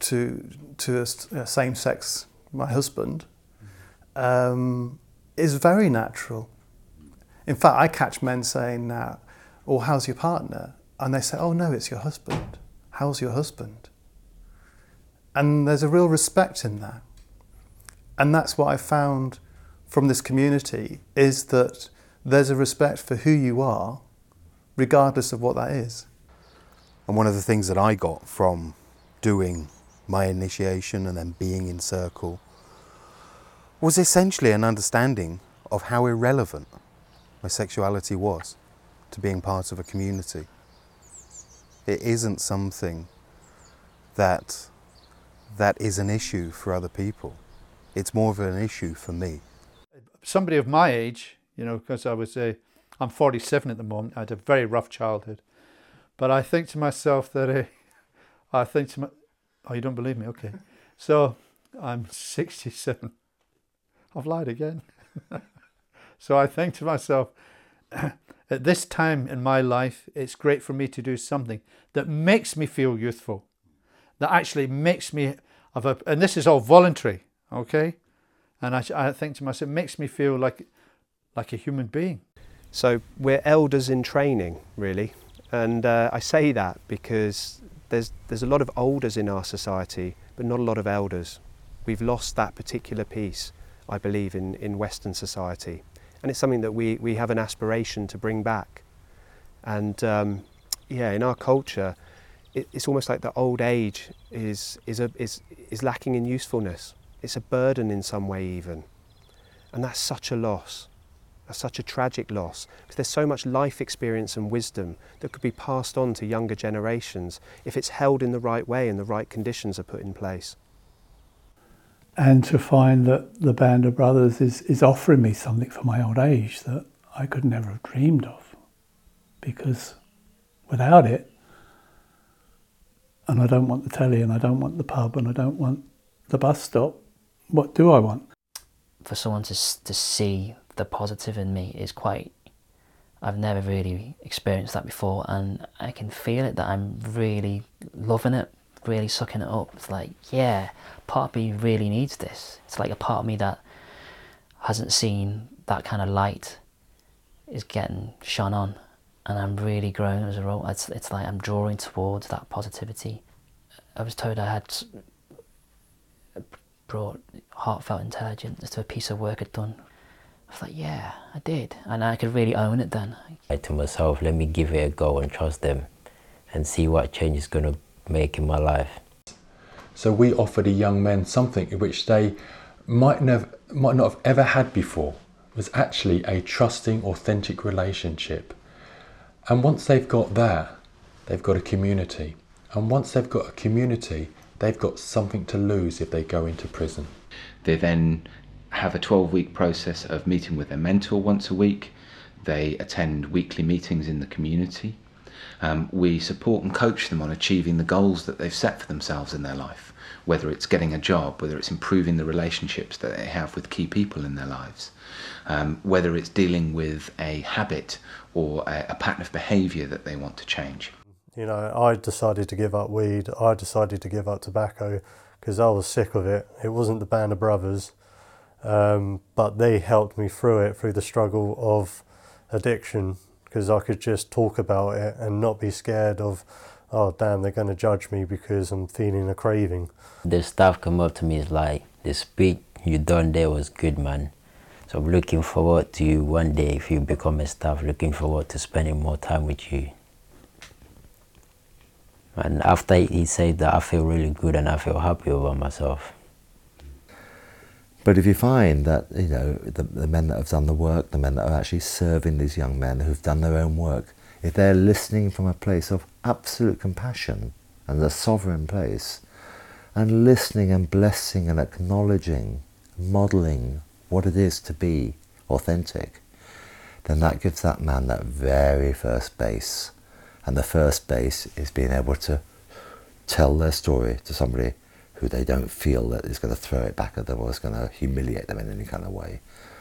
to to a, same-sex my husband. Um, is very natural. In fact, I catch men saying now, "Oh, how's your partner?" And they say, "Oh no, it's your husband. How's your husband?" And there's a real respect in that. And that's what I found from this community is that there's a respect for who you are, regardless of what that is. And one of the things that I got from doing my initiation and then being in circle was essentially an understanding of how irrelevant my sexuality was to being part of a community. It isn't something that that is an issue for other people. It's more of an issue for me. Somebody of my age, you know, because I would say I'm 47 at the moment. I had a very rough childhood, but I think to myself that uh, I think to my, oh, you don't believe me? Okay, so I'm 67. I've lied again. so I think to myself, at this time in my life, it's great for me to do something that makes me feel youthful, that actually makes me and this is all voluntary, okay? And I, I think to myself, it makes me feel like, like a human being. So we're elders in training, really, and uh, I say that because there's there's a lot of olders in our society, but not a lot of elders. We've lost that particular piece. I believe, in, in Western society. And it's something that we, we have an aspiration to bring back. And um, yeah, in our culture, it, it's almost like the old age is, is, a, is, is lacking in usefulness. It's a burden in some way, even. And that's such a loss. That's such a tragic loss because there's so much life experience and wisdom that could be passed on to younger generations if it's held in the right way and the right conditions are put in place and to find that the Band of Brothers is, is offering me something for my old age that I could never have dreamed of. Because without it, and I don't want the telly, and I don't want the pub, and I don't want the bus stop, what do I want? For someone to, to see the positive in me is quite. I've never really experienced that before, and I can feel it that I'm really loving it really sucking it up. It's like, yeah, part of me really needs this. It's like a part of me that hasn't seen that kind of light is getting shone on, and I'm really growing as a role. It's, it's like I'm drawing towards that positivity. I was told I had brought heartfelt intelligence to a piece of work I'd done. I was like, yeah, I did. And I could really own it then. I to myself, let me give it a go and trust them and see what change is going to make in my life. So we offer the young men something which they might never, might not have ever had before. It was actually a trusting, authentic relationship. And once they've got that, they've got a community. And once they've got a community, they've got something to lose if they go into prison. They then have a 12 week process of meeting with their mentor once a week. They attend weekly meetings in the community. Um, we support and coach them on achieving the goals that they've set for themselves in their life, whether it's getting a job, whether it's improving the relationships that they have with key people in their lives, um, whether it's dealing with a habit or a, a pattern of behaviour that they want to change. You know, I decided to give up weed. I decided to give up tobacco because I was sick of it. It wasn't the Band of Brothers, um, but they helped me through it, through the struggle of addiction, because I could just talk about it and not be scared of, oh, damn, they're going to judge me because I'm feeling a craving. The staff come up to me is like, the speech you done there was good, man. So I'm looking forward to you one day if you become a staff, looking forward to spending more time with you. And after he said that, I feel really good and I feel happy over myself. But if you find that, you know, the, the men that have done the work, the men that are actually serving these young men who've done their own work, if they're listening from a place of absolute compassion and a sovereign place, and listening and blessing and acknowledging, modeling what it is to be authentic, then that gives that man that very first base. And the first base is being able to tell their story to somebody who they don't feel that is going to throw it back at them or is going to humiliate them in any kind of way.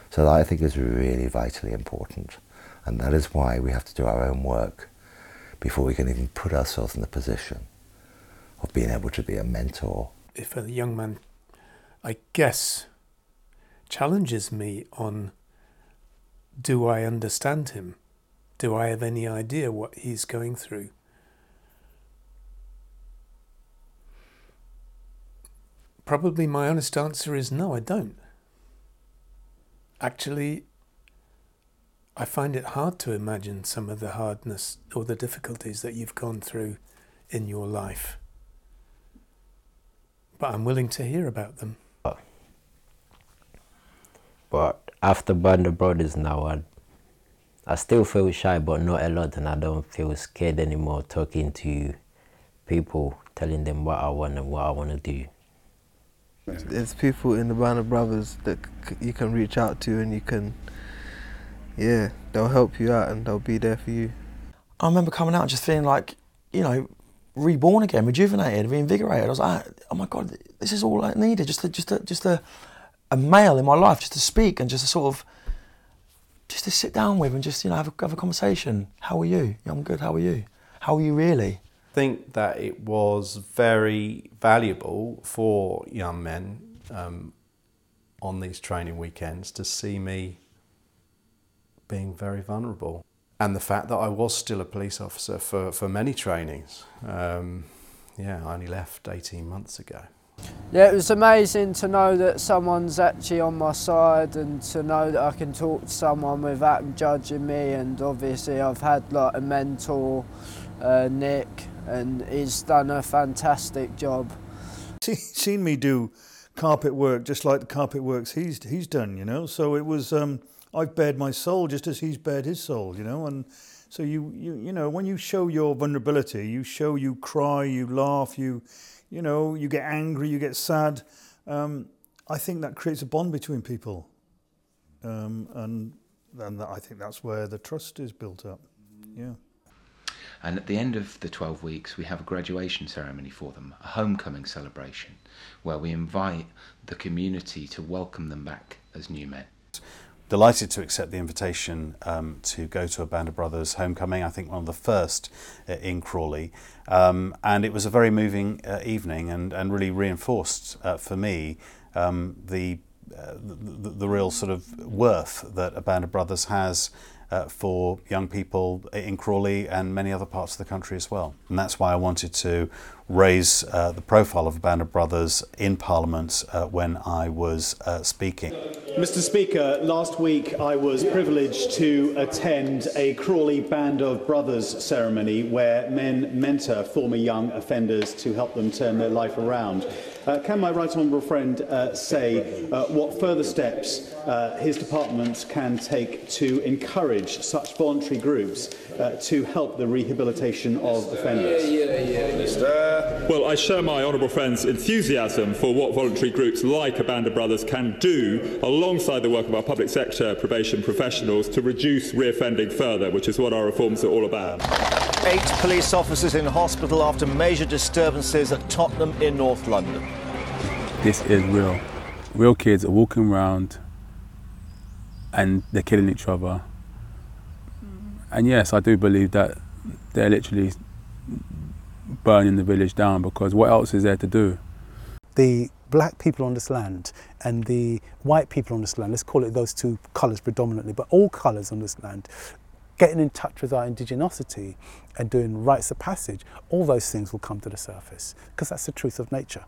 So that I think is really vitally important. And that is why we have to do our own work before we can even put ourselves in the position of being able to be a mentor. If a young man, I guess, challenges me on do I understand him? Do I have any idea what he's going through? Probably my honest answer is no, I don't. Actually, I find it hard to imagine some of the hardness or the difficulties that you've gone through in your life. But I'm willing to hear about them. But after Band of Brothers now, I, I still feel shy, but not a lot, and I don't feel scared anymore talking to people, telling them what I want and what I want to do. There's people in the Band of Brothers that c- you can reach out to and you can, yeah, they'll help you out and they'll be there for you. I remember coming out and just feeling like, you know, reborn again, rejuvenated, reinvigorated. I was like, oh my god, this is all I needed. Just a, just a, just a, a male in my life, just to speak and just to sort of, just to sit down with and just you know have a, have a conversation. How are you? Yeah, I'm good. How are you? How are you really? Think that it was very valuable for young men um, on these training weekends to see me being very vulnerable. And the fact that I was still a police officer for, for many trainings. Um, yeah, I only left 18 months ago. Yeah, it was amazing to know that someone's actually on my side and to know that I can talk to someone without judging me. And obviously, I've had like a mentor, uh, Nick, and he's done a fantastic job. See, seen me do carpet work just like the carpet works he's he's done, you know. So it was um, I've bared my soul just as he's bared his soul, you know. And so you you you know when you show your vulnerability, you show you cry, you laugh, you you know you get angry, you get sad. Um, I think that creates a bond between people, um, and and I think that's where the trust is built up. Yeah. And at the end of the 12 weeks, we have a graduation ceremony for them, a homecoming celebration, where we invite the community to welcome them back as new men. Delighted to accept the invitation um, to go to a Band of Brothers homecoming, I think one of the first uh, in Crawley. Um, and it was a very moving uh, evening and, and really reinforced uh, for me um, the, uh, the, the real sort of worth that a Band of Brothers has uh, for young people in Crawley and many other parts of the country as well. And that's why I wanted to raise uh, the profile of band of brothers in Parliament uh, when I was uh, speaking. Mr. Speaker, last week I was privileged to attend a Crawley Band of Brothers ceremony where men mentor former young offenders to help them turn their life around. Uh, can my right honourable friend uh, say uh, what further steps uh, his department can take to encourage such voluntary groups uh, to help the rehabilitation of offenders? Well, I share my honourable friend's enthusiasm for what voluntary groups like a Band of Brothers can do alongside the work of our public sector probation professionals to reduce reoffending further, which is what our reforms are all about. Eight police officers in hospital after major disturbances at Tottenham in North London. This is real. Real kids are walking around and they're killing each other. And yes, I do believe that they're literally burning the village down because what else is there to do? the black people on this land and the white people on this land, let's call it those two colours predominantly, but all colours on this land, getting in touch with our indigenosity and doing rites of passage, all those things will come to the surface because that's the truth of nature.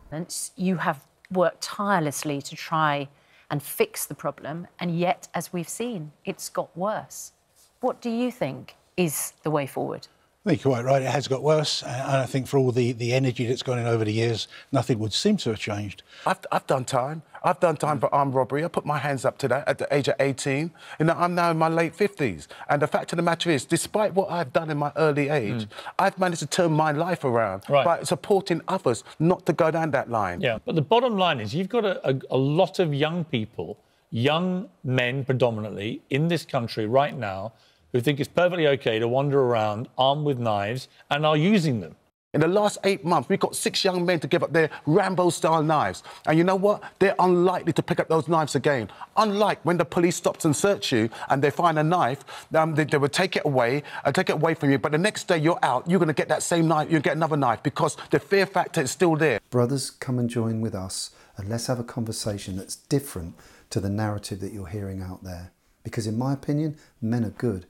You have worked tirelessly to try and fix the problem, and yet, as we've seen, it's got worse. What do you think is the way forward? I think you're quite right. It has got worse, and I think for all the, the energy that's gone in over the years, nothing would seem to have changed. I've, I've done time. I've done time for armed robbery. I put my hands up to that at the age of 18. You know, I'm now in my late 50s. And the fact of the matter is, despite what I've done in my early age, hmm. I've managed to turn my life around Right. by supporting others not to go down that line. Yeah, but the bottom line is you've got a, a, a lot of young people, young men predominantly, in this country right now who think it's perfectly okay to wander around armed with knives and are using them. In the last eight months, we've got six young men to give up their Rambo style knives. And you know what? They're unlikely to pick up those knives again. Unlike when the police stops and search you and they find a knife, um, they, they will take it away and take it away from you. But the next day you're out, you're going to get that same knife, you'll get another knife because the fear factor is still there. Brothers, come and join with us and let's have a conversation that's different to the narrative that you're hearing out there. Because, in my opinion, men are good.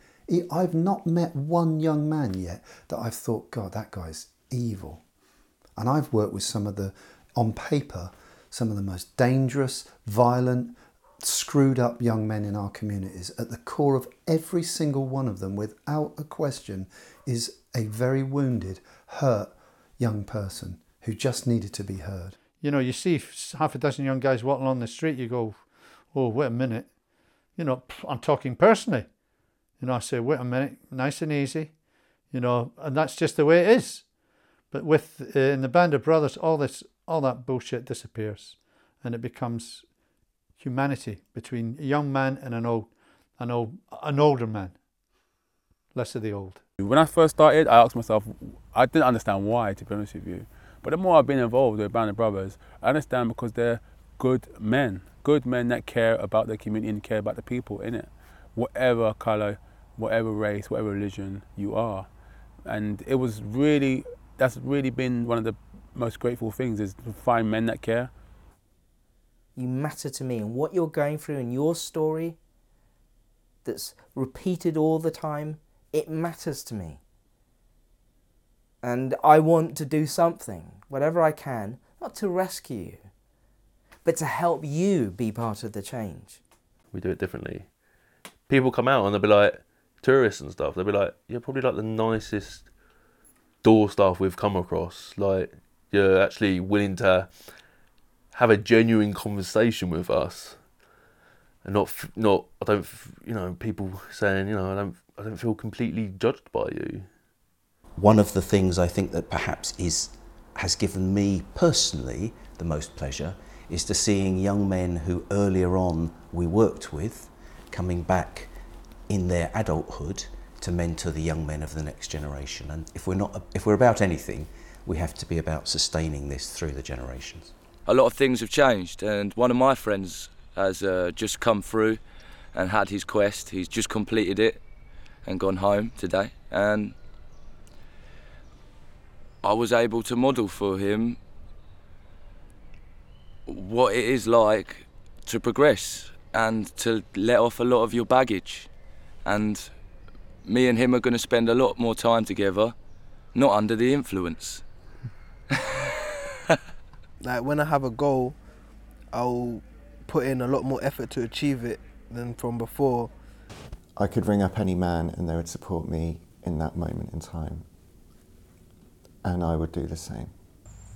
I've not met one young man yet that I've thought, God, that guy's evil. And I've worked with some of the, on paper, some of the most dangerous, violent, screwed up young men in our communities. At the core of every single one of them, without a question, is a very wounded, hurt young person who just needed to be heard. You know, you see half a dozen young guys walking along the street, you go, oh, wait a minute. You know, I'm talking personally. You know, I say, wait a minute, nice and easy. You know, and that's just the way it is. But with uh, in the band of brothers, all this, all that bullshit disappears, and it becomes humanity between a young man and an old, an old, an older man. Less of the old. When I first started, I asked myself, I didn't understand why, to be honest with you. But the more I've been involved with Band of Brothers, I understand because they're good men, good men that care about their community and care about the people in it, whatever colour, whatever race, whatever religion you are. And it was really, that's really been one of the most grateful things is to find men that care. You matter to me, and what you're going through in your story that's repeated all the time, it matters to me. And I want to do something, whatever I can, not to rescue you, but to help you be part of the change. we do it differently. People come out and they'll be like, tourists and stuff, they'll be like, you're probably like the nicest door staff we've come across. Like, you're actually willing to have a genuine conversation with us. And not, not, I don't, you know, people saying, you know, I don't, I don't feel completely judged by you. One of the things I think that perhaps is has given me personally the most pleasure is to seeing young men who earlier on we worked with coming back in their adulthood to mentor the young men of the next generation. And if we're not if we're about anything, we have to be about sustaining this through the generations. a lot of things have changed, and one of my friends has uh, just come through and had his quest. He's just completed it and gone home today, and I was able to model for him what it is like to progress and to let off a lot of your baggage. And me and him are going to spend a lot more time together, not under the influence. Like when I have a goal, I'll put in a lot more effort to achieve it than from before. I could ring up any man and they would support me in that moment in time. And I would do the same.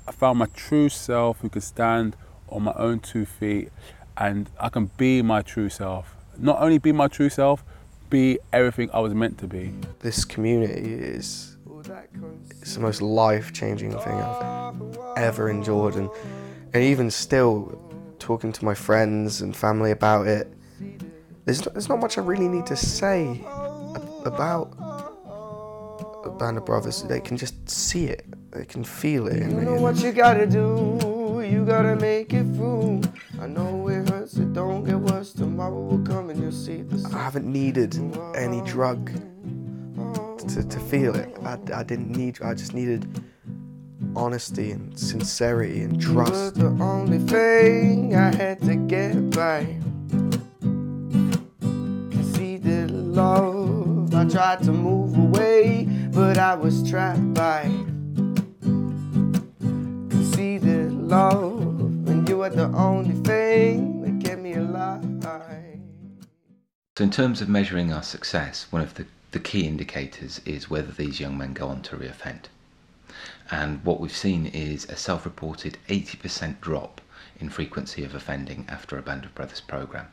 I found my true self who could stand on my own two feet and I can be my true self. Not only be my true self, be everything I was meant to be. This community is it's the most life-changing thing I've ever endured and, and even still talking to my friends and family about it, there's not, there's not much I really need to say about a band of brothers. They can just see it, they can feel it. You in me. know what you gotta do, you gotta make it through. I know hurts, it don't get worse. Tomorrow will come and you'll see the I haven't needed any drug oh, to, to feel it. I, I didn't need, I just needed honesty and sincerity and You were trust. the only thing I had to get by. Conceded love, I tried to move away, but I was trapped by. Conceded love, and you were the only thing So, in terms of measuring our success, one of the, the key indicators is whether these young men go on to reoffend. And what we've seen is a self reported 80% drop in frequency of offending after a Band of Brothers programme.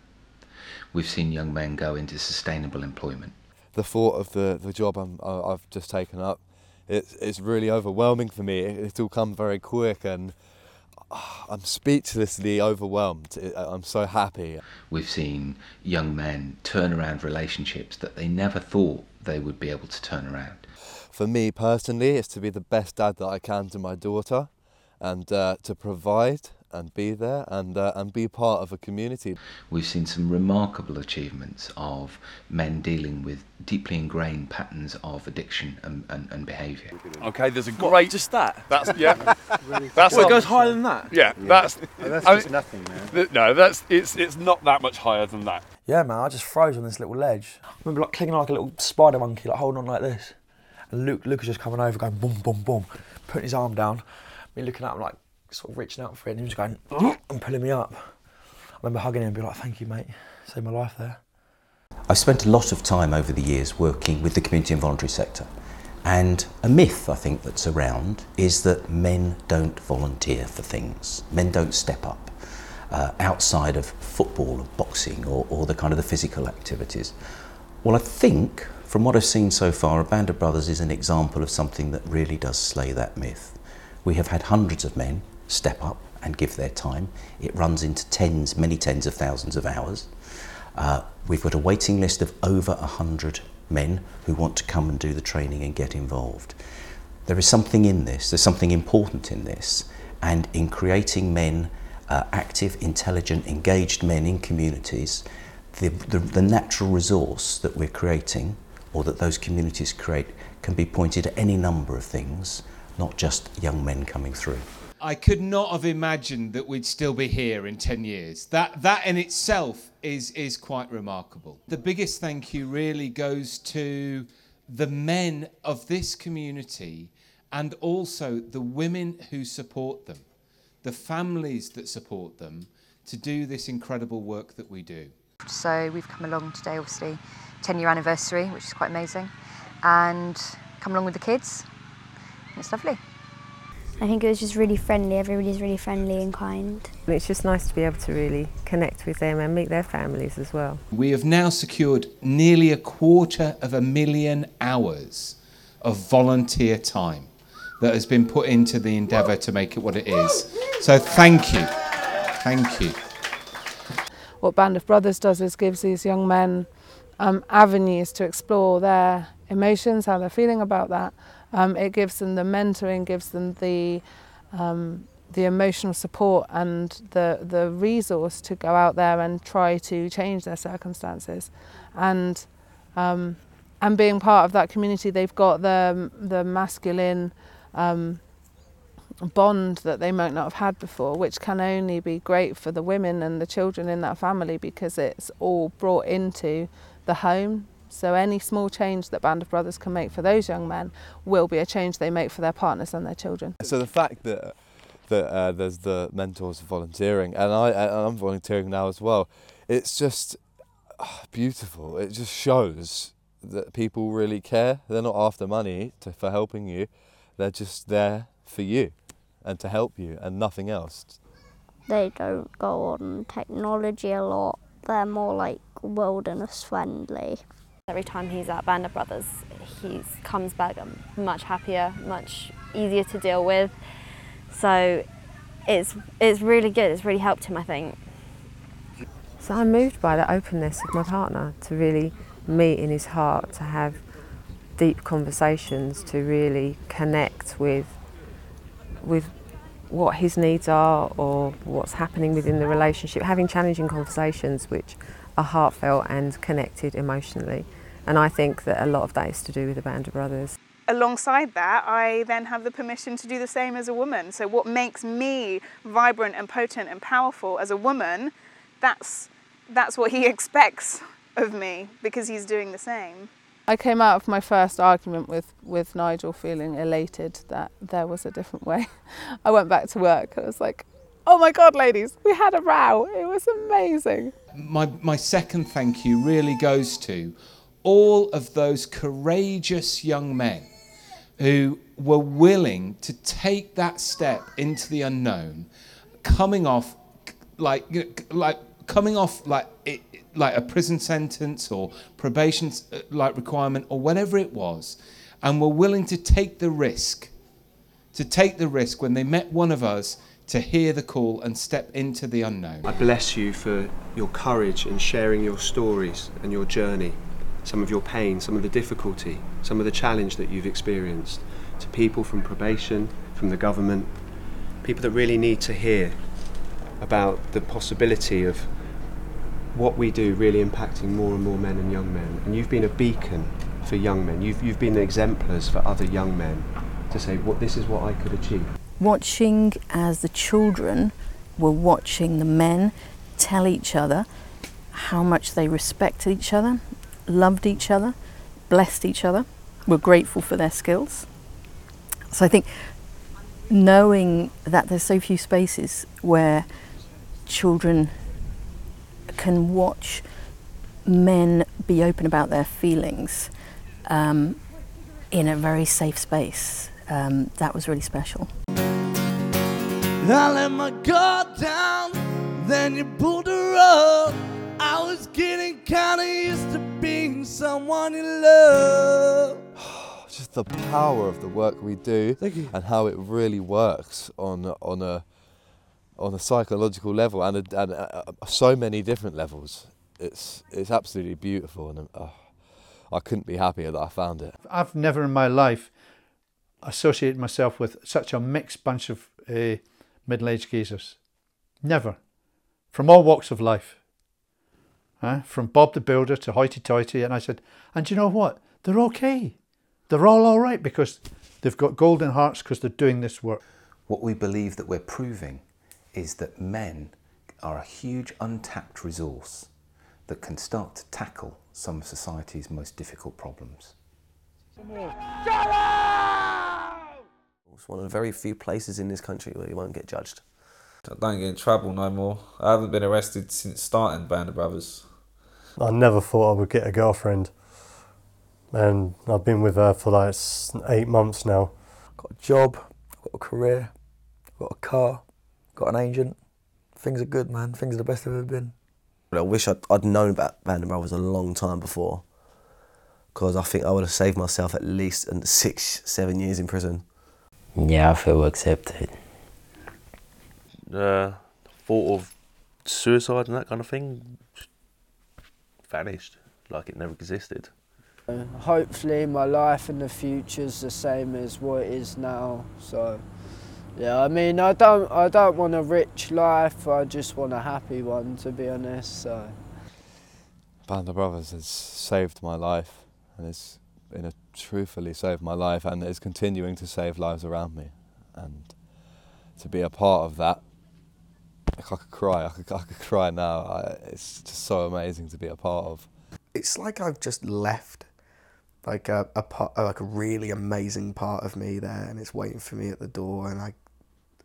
We've seen young men go into sustainable employment. the thought of the, the job I'm, I- I've just taken up, it's, it's really overwhelming for me. It, it's all come very quick and I'm speechlessly overwhelmed. I'm so happy. We've seen young men turn around relationships that they never thought they would be able to turn around. For me personally, it's to be the best dad that I can to my daughter and uh, to provide and be there and, uh, and be part of a community. We've seen some remarkable achievements of men dealing with deeply ingrained patterns of addiction and, and, and behaviour. Okay, there's a great. just that? That's yeah. that's Well, it goes higher than that? Yeah, Yeah. that's. Oh, that's I just nothing, man. th- No, that's it's it's not that much higher than that. Yeah, man, I just froze on this little ledge. I remember like clinging like a little spider monkey, like holding on like this. And Luke, Luke was just coming over, going boom, boom, boom, putting his arm down. Me looking at him like sort of reaching out for it, and he was going and pulling me up. I remember hugging him and being like, "Thank you, mate, saved my life there." I've spent a lot of time over the years working with the community and voluntary sector. And a myth, I think, that's around is that men don't volunteer for things. Men don't step up uh, outside of football or boxing or, or the kind of the physical activities. Well, I think from what I've seen so far, a Band of Brothers is an example of something that really does slay that myth. We have had hundreds of men step up and give their time. It runs into tens, many tens of thousands of hours. Uh, we've got a waiting list of over 100 men who want to come and do the training and get involved. There is something in this, there's something important in this, and in creating men, uh, active, intelligent, engaged men in communities, the, the, the natural resource that we're creating, or that those communities create, can be pointed at any number of things, not just young men coming through. I could not have imagined that we'd still be here in 10 years. That, that in itself is, is quite remarkable. The biggest thank you really goes to the men of this community and also the women who support them, the families that support them to do this incredible work that we do. So we've come along today, obviously, 10 year anniversary, which is quite amazing, and come along with the kids. It's lovely. I think it was just really friendly. Everybody's really friendly and kind. It's just nice to be able to really connect with them and meet their families as well. We have now secured nearly a quarter of a million hours of volunteer time that has been put into the endeavour to make it what it is. So thank you. Thank you. what Band of Brothers does is gives these young men um, avenues to explore their emotions, how they're feeling about that. Um, it gives them the mentoring, gives them the um, the emotional support and the the resource to go out there and try to change their circumstances, and um, and being part of that community, they've got the the masculine. Um, bond that they might not have had before, which can only be great for the women and the children in that family because it's all brought into the home. So any small change that Band of Brothers can make for those young men will be a change they make for their partners and their children. So the fact that that uh, there's the mentors volunteering, and I and I'm volunteering now as well. It's just ah, beautiful. It just shows that people really care. They're not after money to, for helping you. They're just there for you and to help you and nothing else. They don't go on technology a lot. They're more like wilderness friendly. Every time he's at Band of Brothers, he comes back much happier, much easier to deal with. So it's it's really good. It's really helped him, I think. So I'm moved by the openness of my partner to really meet in his heart, to have deep conversations, to really connect with with what his needs are or what's happening within the relationship, having challenging conversations which are heartfelt and connected emotionally. And I think that a lot of that is to do with the Band of Brothers. Alongside that, I then have the permission to do the same as a woman. So, what makes me vibrant and potent and powerful as a woman, that's, that's what he expects of me because he's doing the same. I came out of my first argument with, with Nigel feeling elated that there was a different way. I went back to work. I was like, oh my God, ladies, we had a row. It was amazing. My, my second thank you really goes to all of those courageous young men who were willing to take that step into the unknown, coming off like, like coming off like it, like a prison sentence or probation uh, like requirement or whatever it was, and were willing to take the risk, to take the risk when they met one of us to hear the call and step into the unknown. I bless you for your courage in sharing your stories and your journey, some of your pain, some of the difficulty, some of the challenge that you've experienced to people from probation, from the government, people that really need to hear about the possibility of what we do really impacting more and more men and young men. And you've been a beacon for young men. You've, you've been exemplars for other young men to say, what this is what I could achieve. Watching as the children were watching the men tell each other how much they respected each other, loved each other, blessed each other, were grateful for their skills. So I think knowing that there's so few spaces where children can watch men be open about their feelings um, in a very safe space. Um, that was really special. I let my guard down, then you pulled her up. I was getting kinda used to being someone you love. Just the power of the work we do and how it really works on on a on a psychological level and, a, and a, a, so many different levels. It's it's absolutely beautiful, and uh, I couldn't be happier that I found it. I've never in my life associated myself with such a mixed bunch of uh, middle-aged geezers. Never, from all walks of life. Huh? From Bob the Builder to hoity-toity, and I said, and you know what? They're okay. They're all all right because they've got golden hearts because they're doing this work. What we believe that we're proving is that men are a huge untapped resource that can start to tackle some of society's most difficult problems. It's one of the very few places in this country where you won't get judged. I don't get in trouble no more. I haven't been arrested since starting Band of Brothers. I never thought I would get a girlfriend. And I've been with her for like eight months now. Got a job, got a career, got a car, got an agent. Things are good, man. Things are the best they've ever been. I wish I'd, I'd known about Band of Brothers a long time before. Because I think I would have saved myself at least six, seven years in prison. Yeah, I feel accepted. Uh, thought of suicide and that kind of thing vanished, like it never existed. Uh, hopefully my life in the future is the same as what it is now. So, yeah, I mean, I don't, I don't want a rich life. I just want a happy one, to be honest. So, Band of Brothers has saved my life, and it's in a truthfully saved my life, and is continuing to save lives around me, and to be a part of that. I could cry. I could, I could cry now. I, it's just so amazing to be a part of. It's like I've just left like a, a part, like a really amazing part of me there, and it's waiting for me at the door. And I,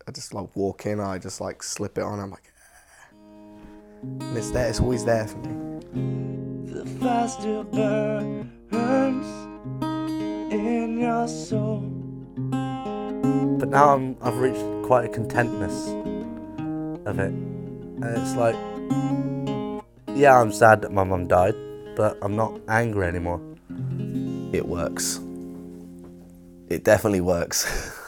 I just like walk in, I just like slip it on. I'm like, "Yeah." and it's there. It's always there for me. The fire still burns in your soul. But now I'm, I've reached quite a contentness of it. And it's like, yeah, I'm sad that my mum died, but I'm not angry anymore. It works. It definitely works.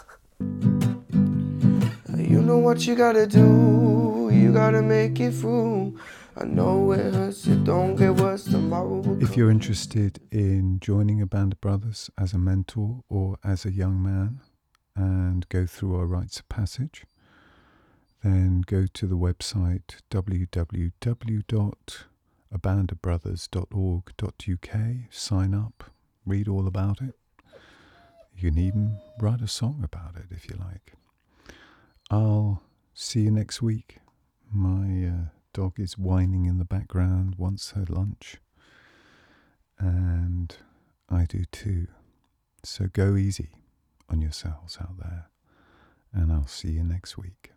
You know what you gotta do. You gotta make it through. I know it hurts. It don't get worse tomorrow. will If you're interested in joining a band of brothers as a mentor or as a young man and go through our rites of passage, then go to the website www.abandofbrothers.org.uk, sign up, read all about it. You can even write a song about it if you like. I'll see you next week. My uh, dog is whining in the background, wants her lunch. And I do too. So go easy on yourselves out there. And I'll see you next week.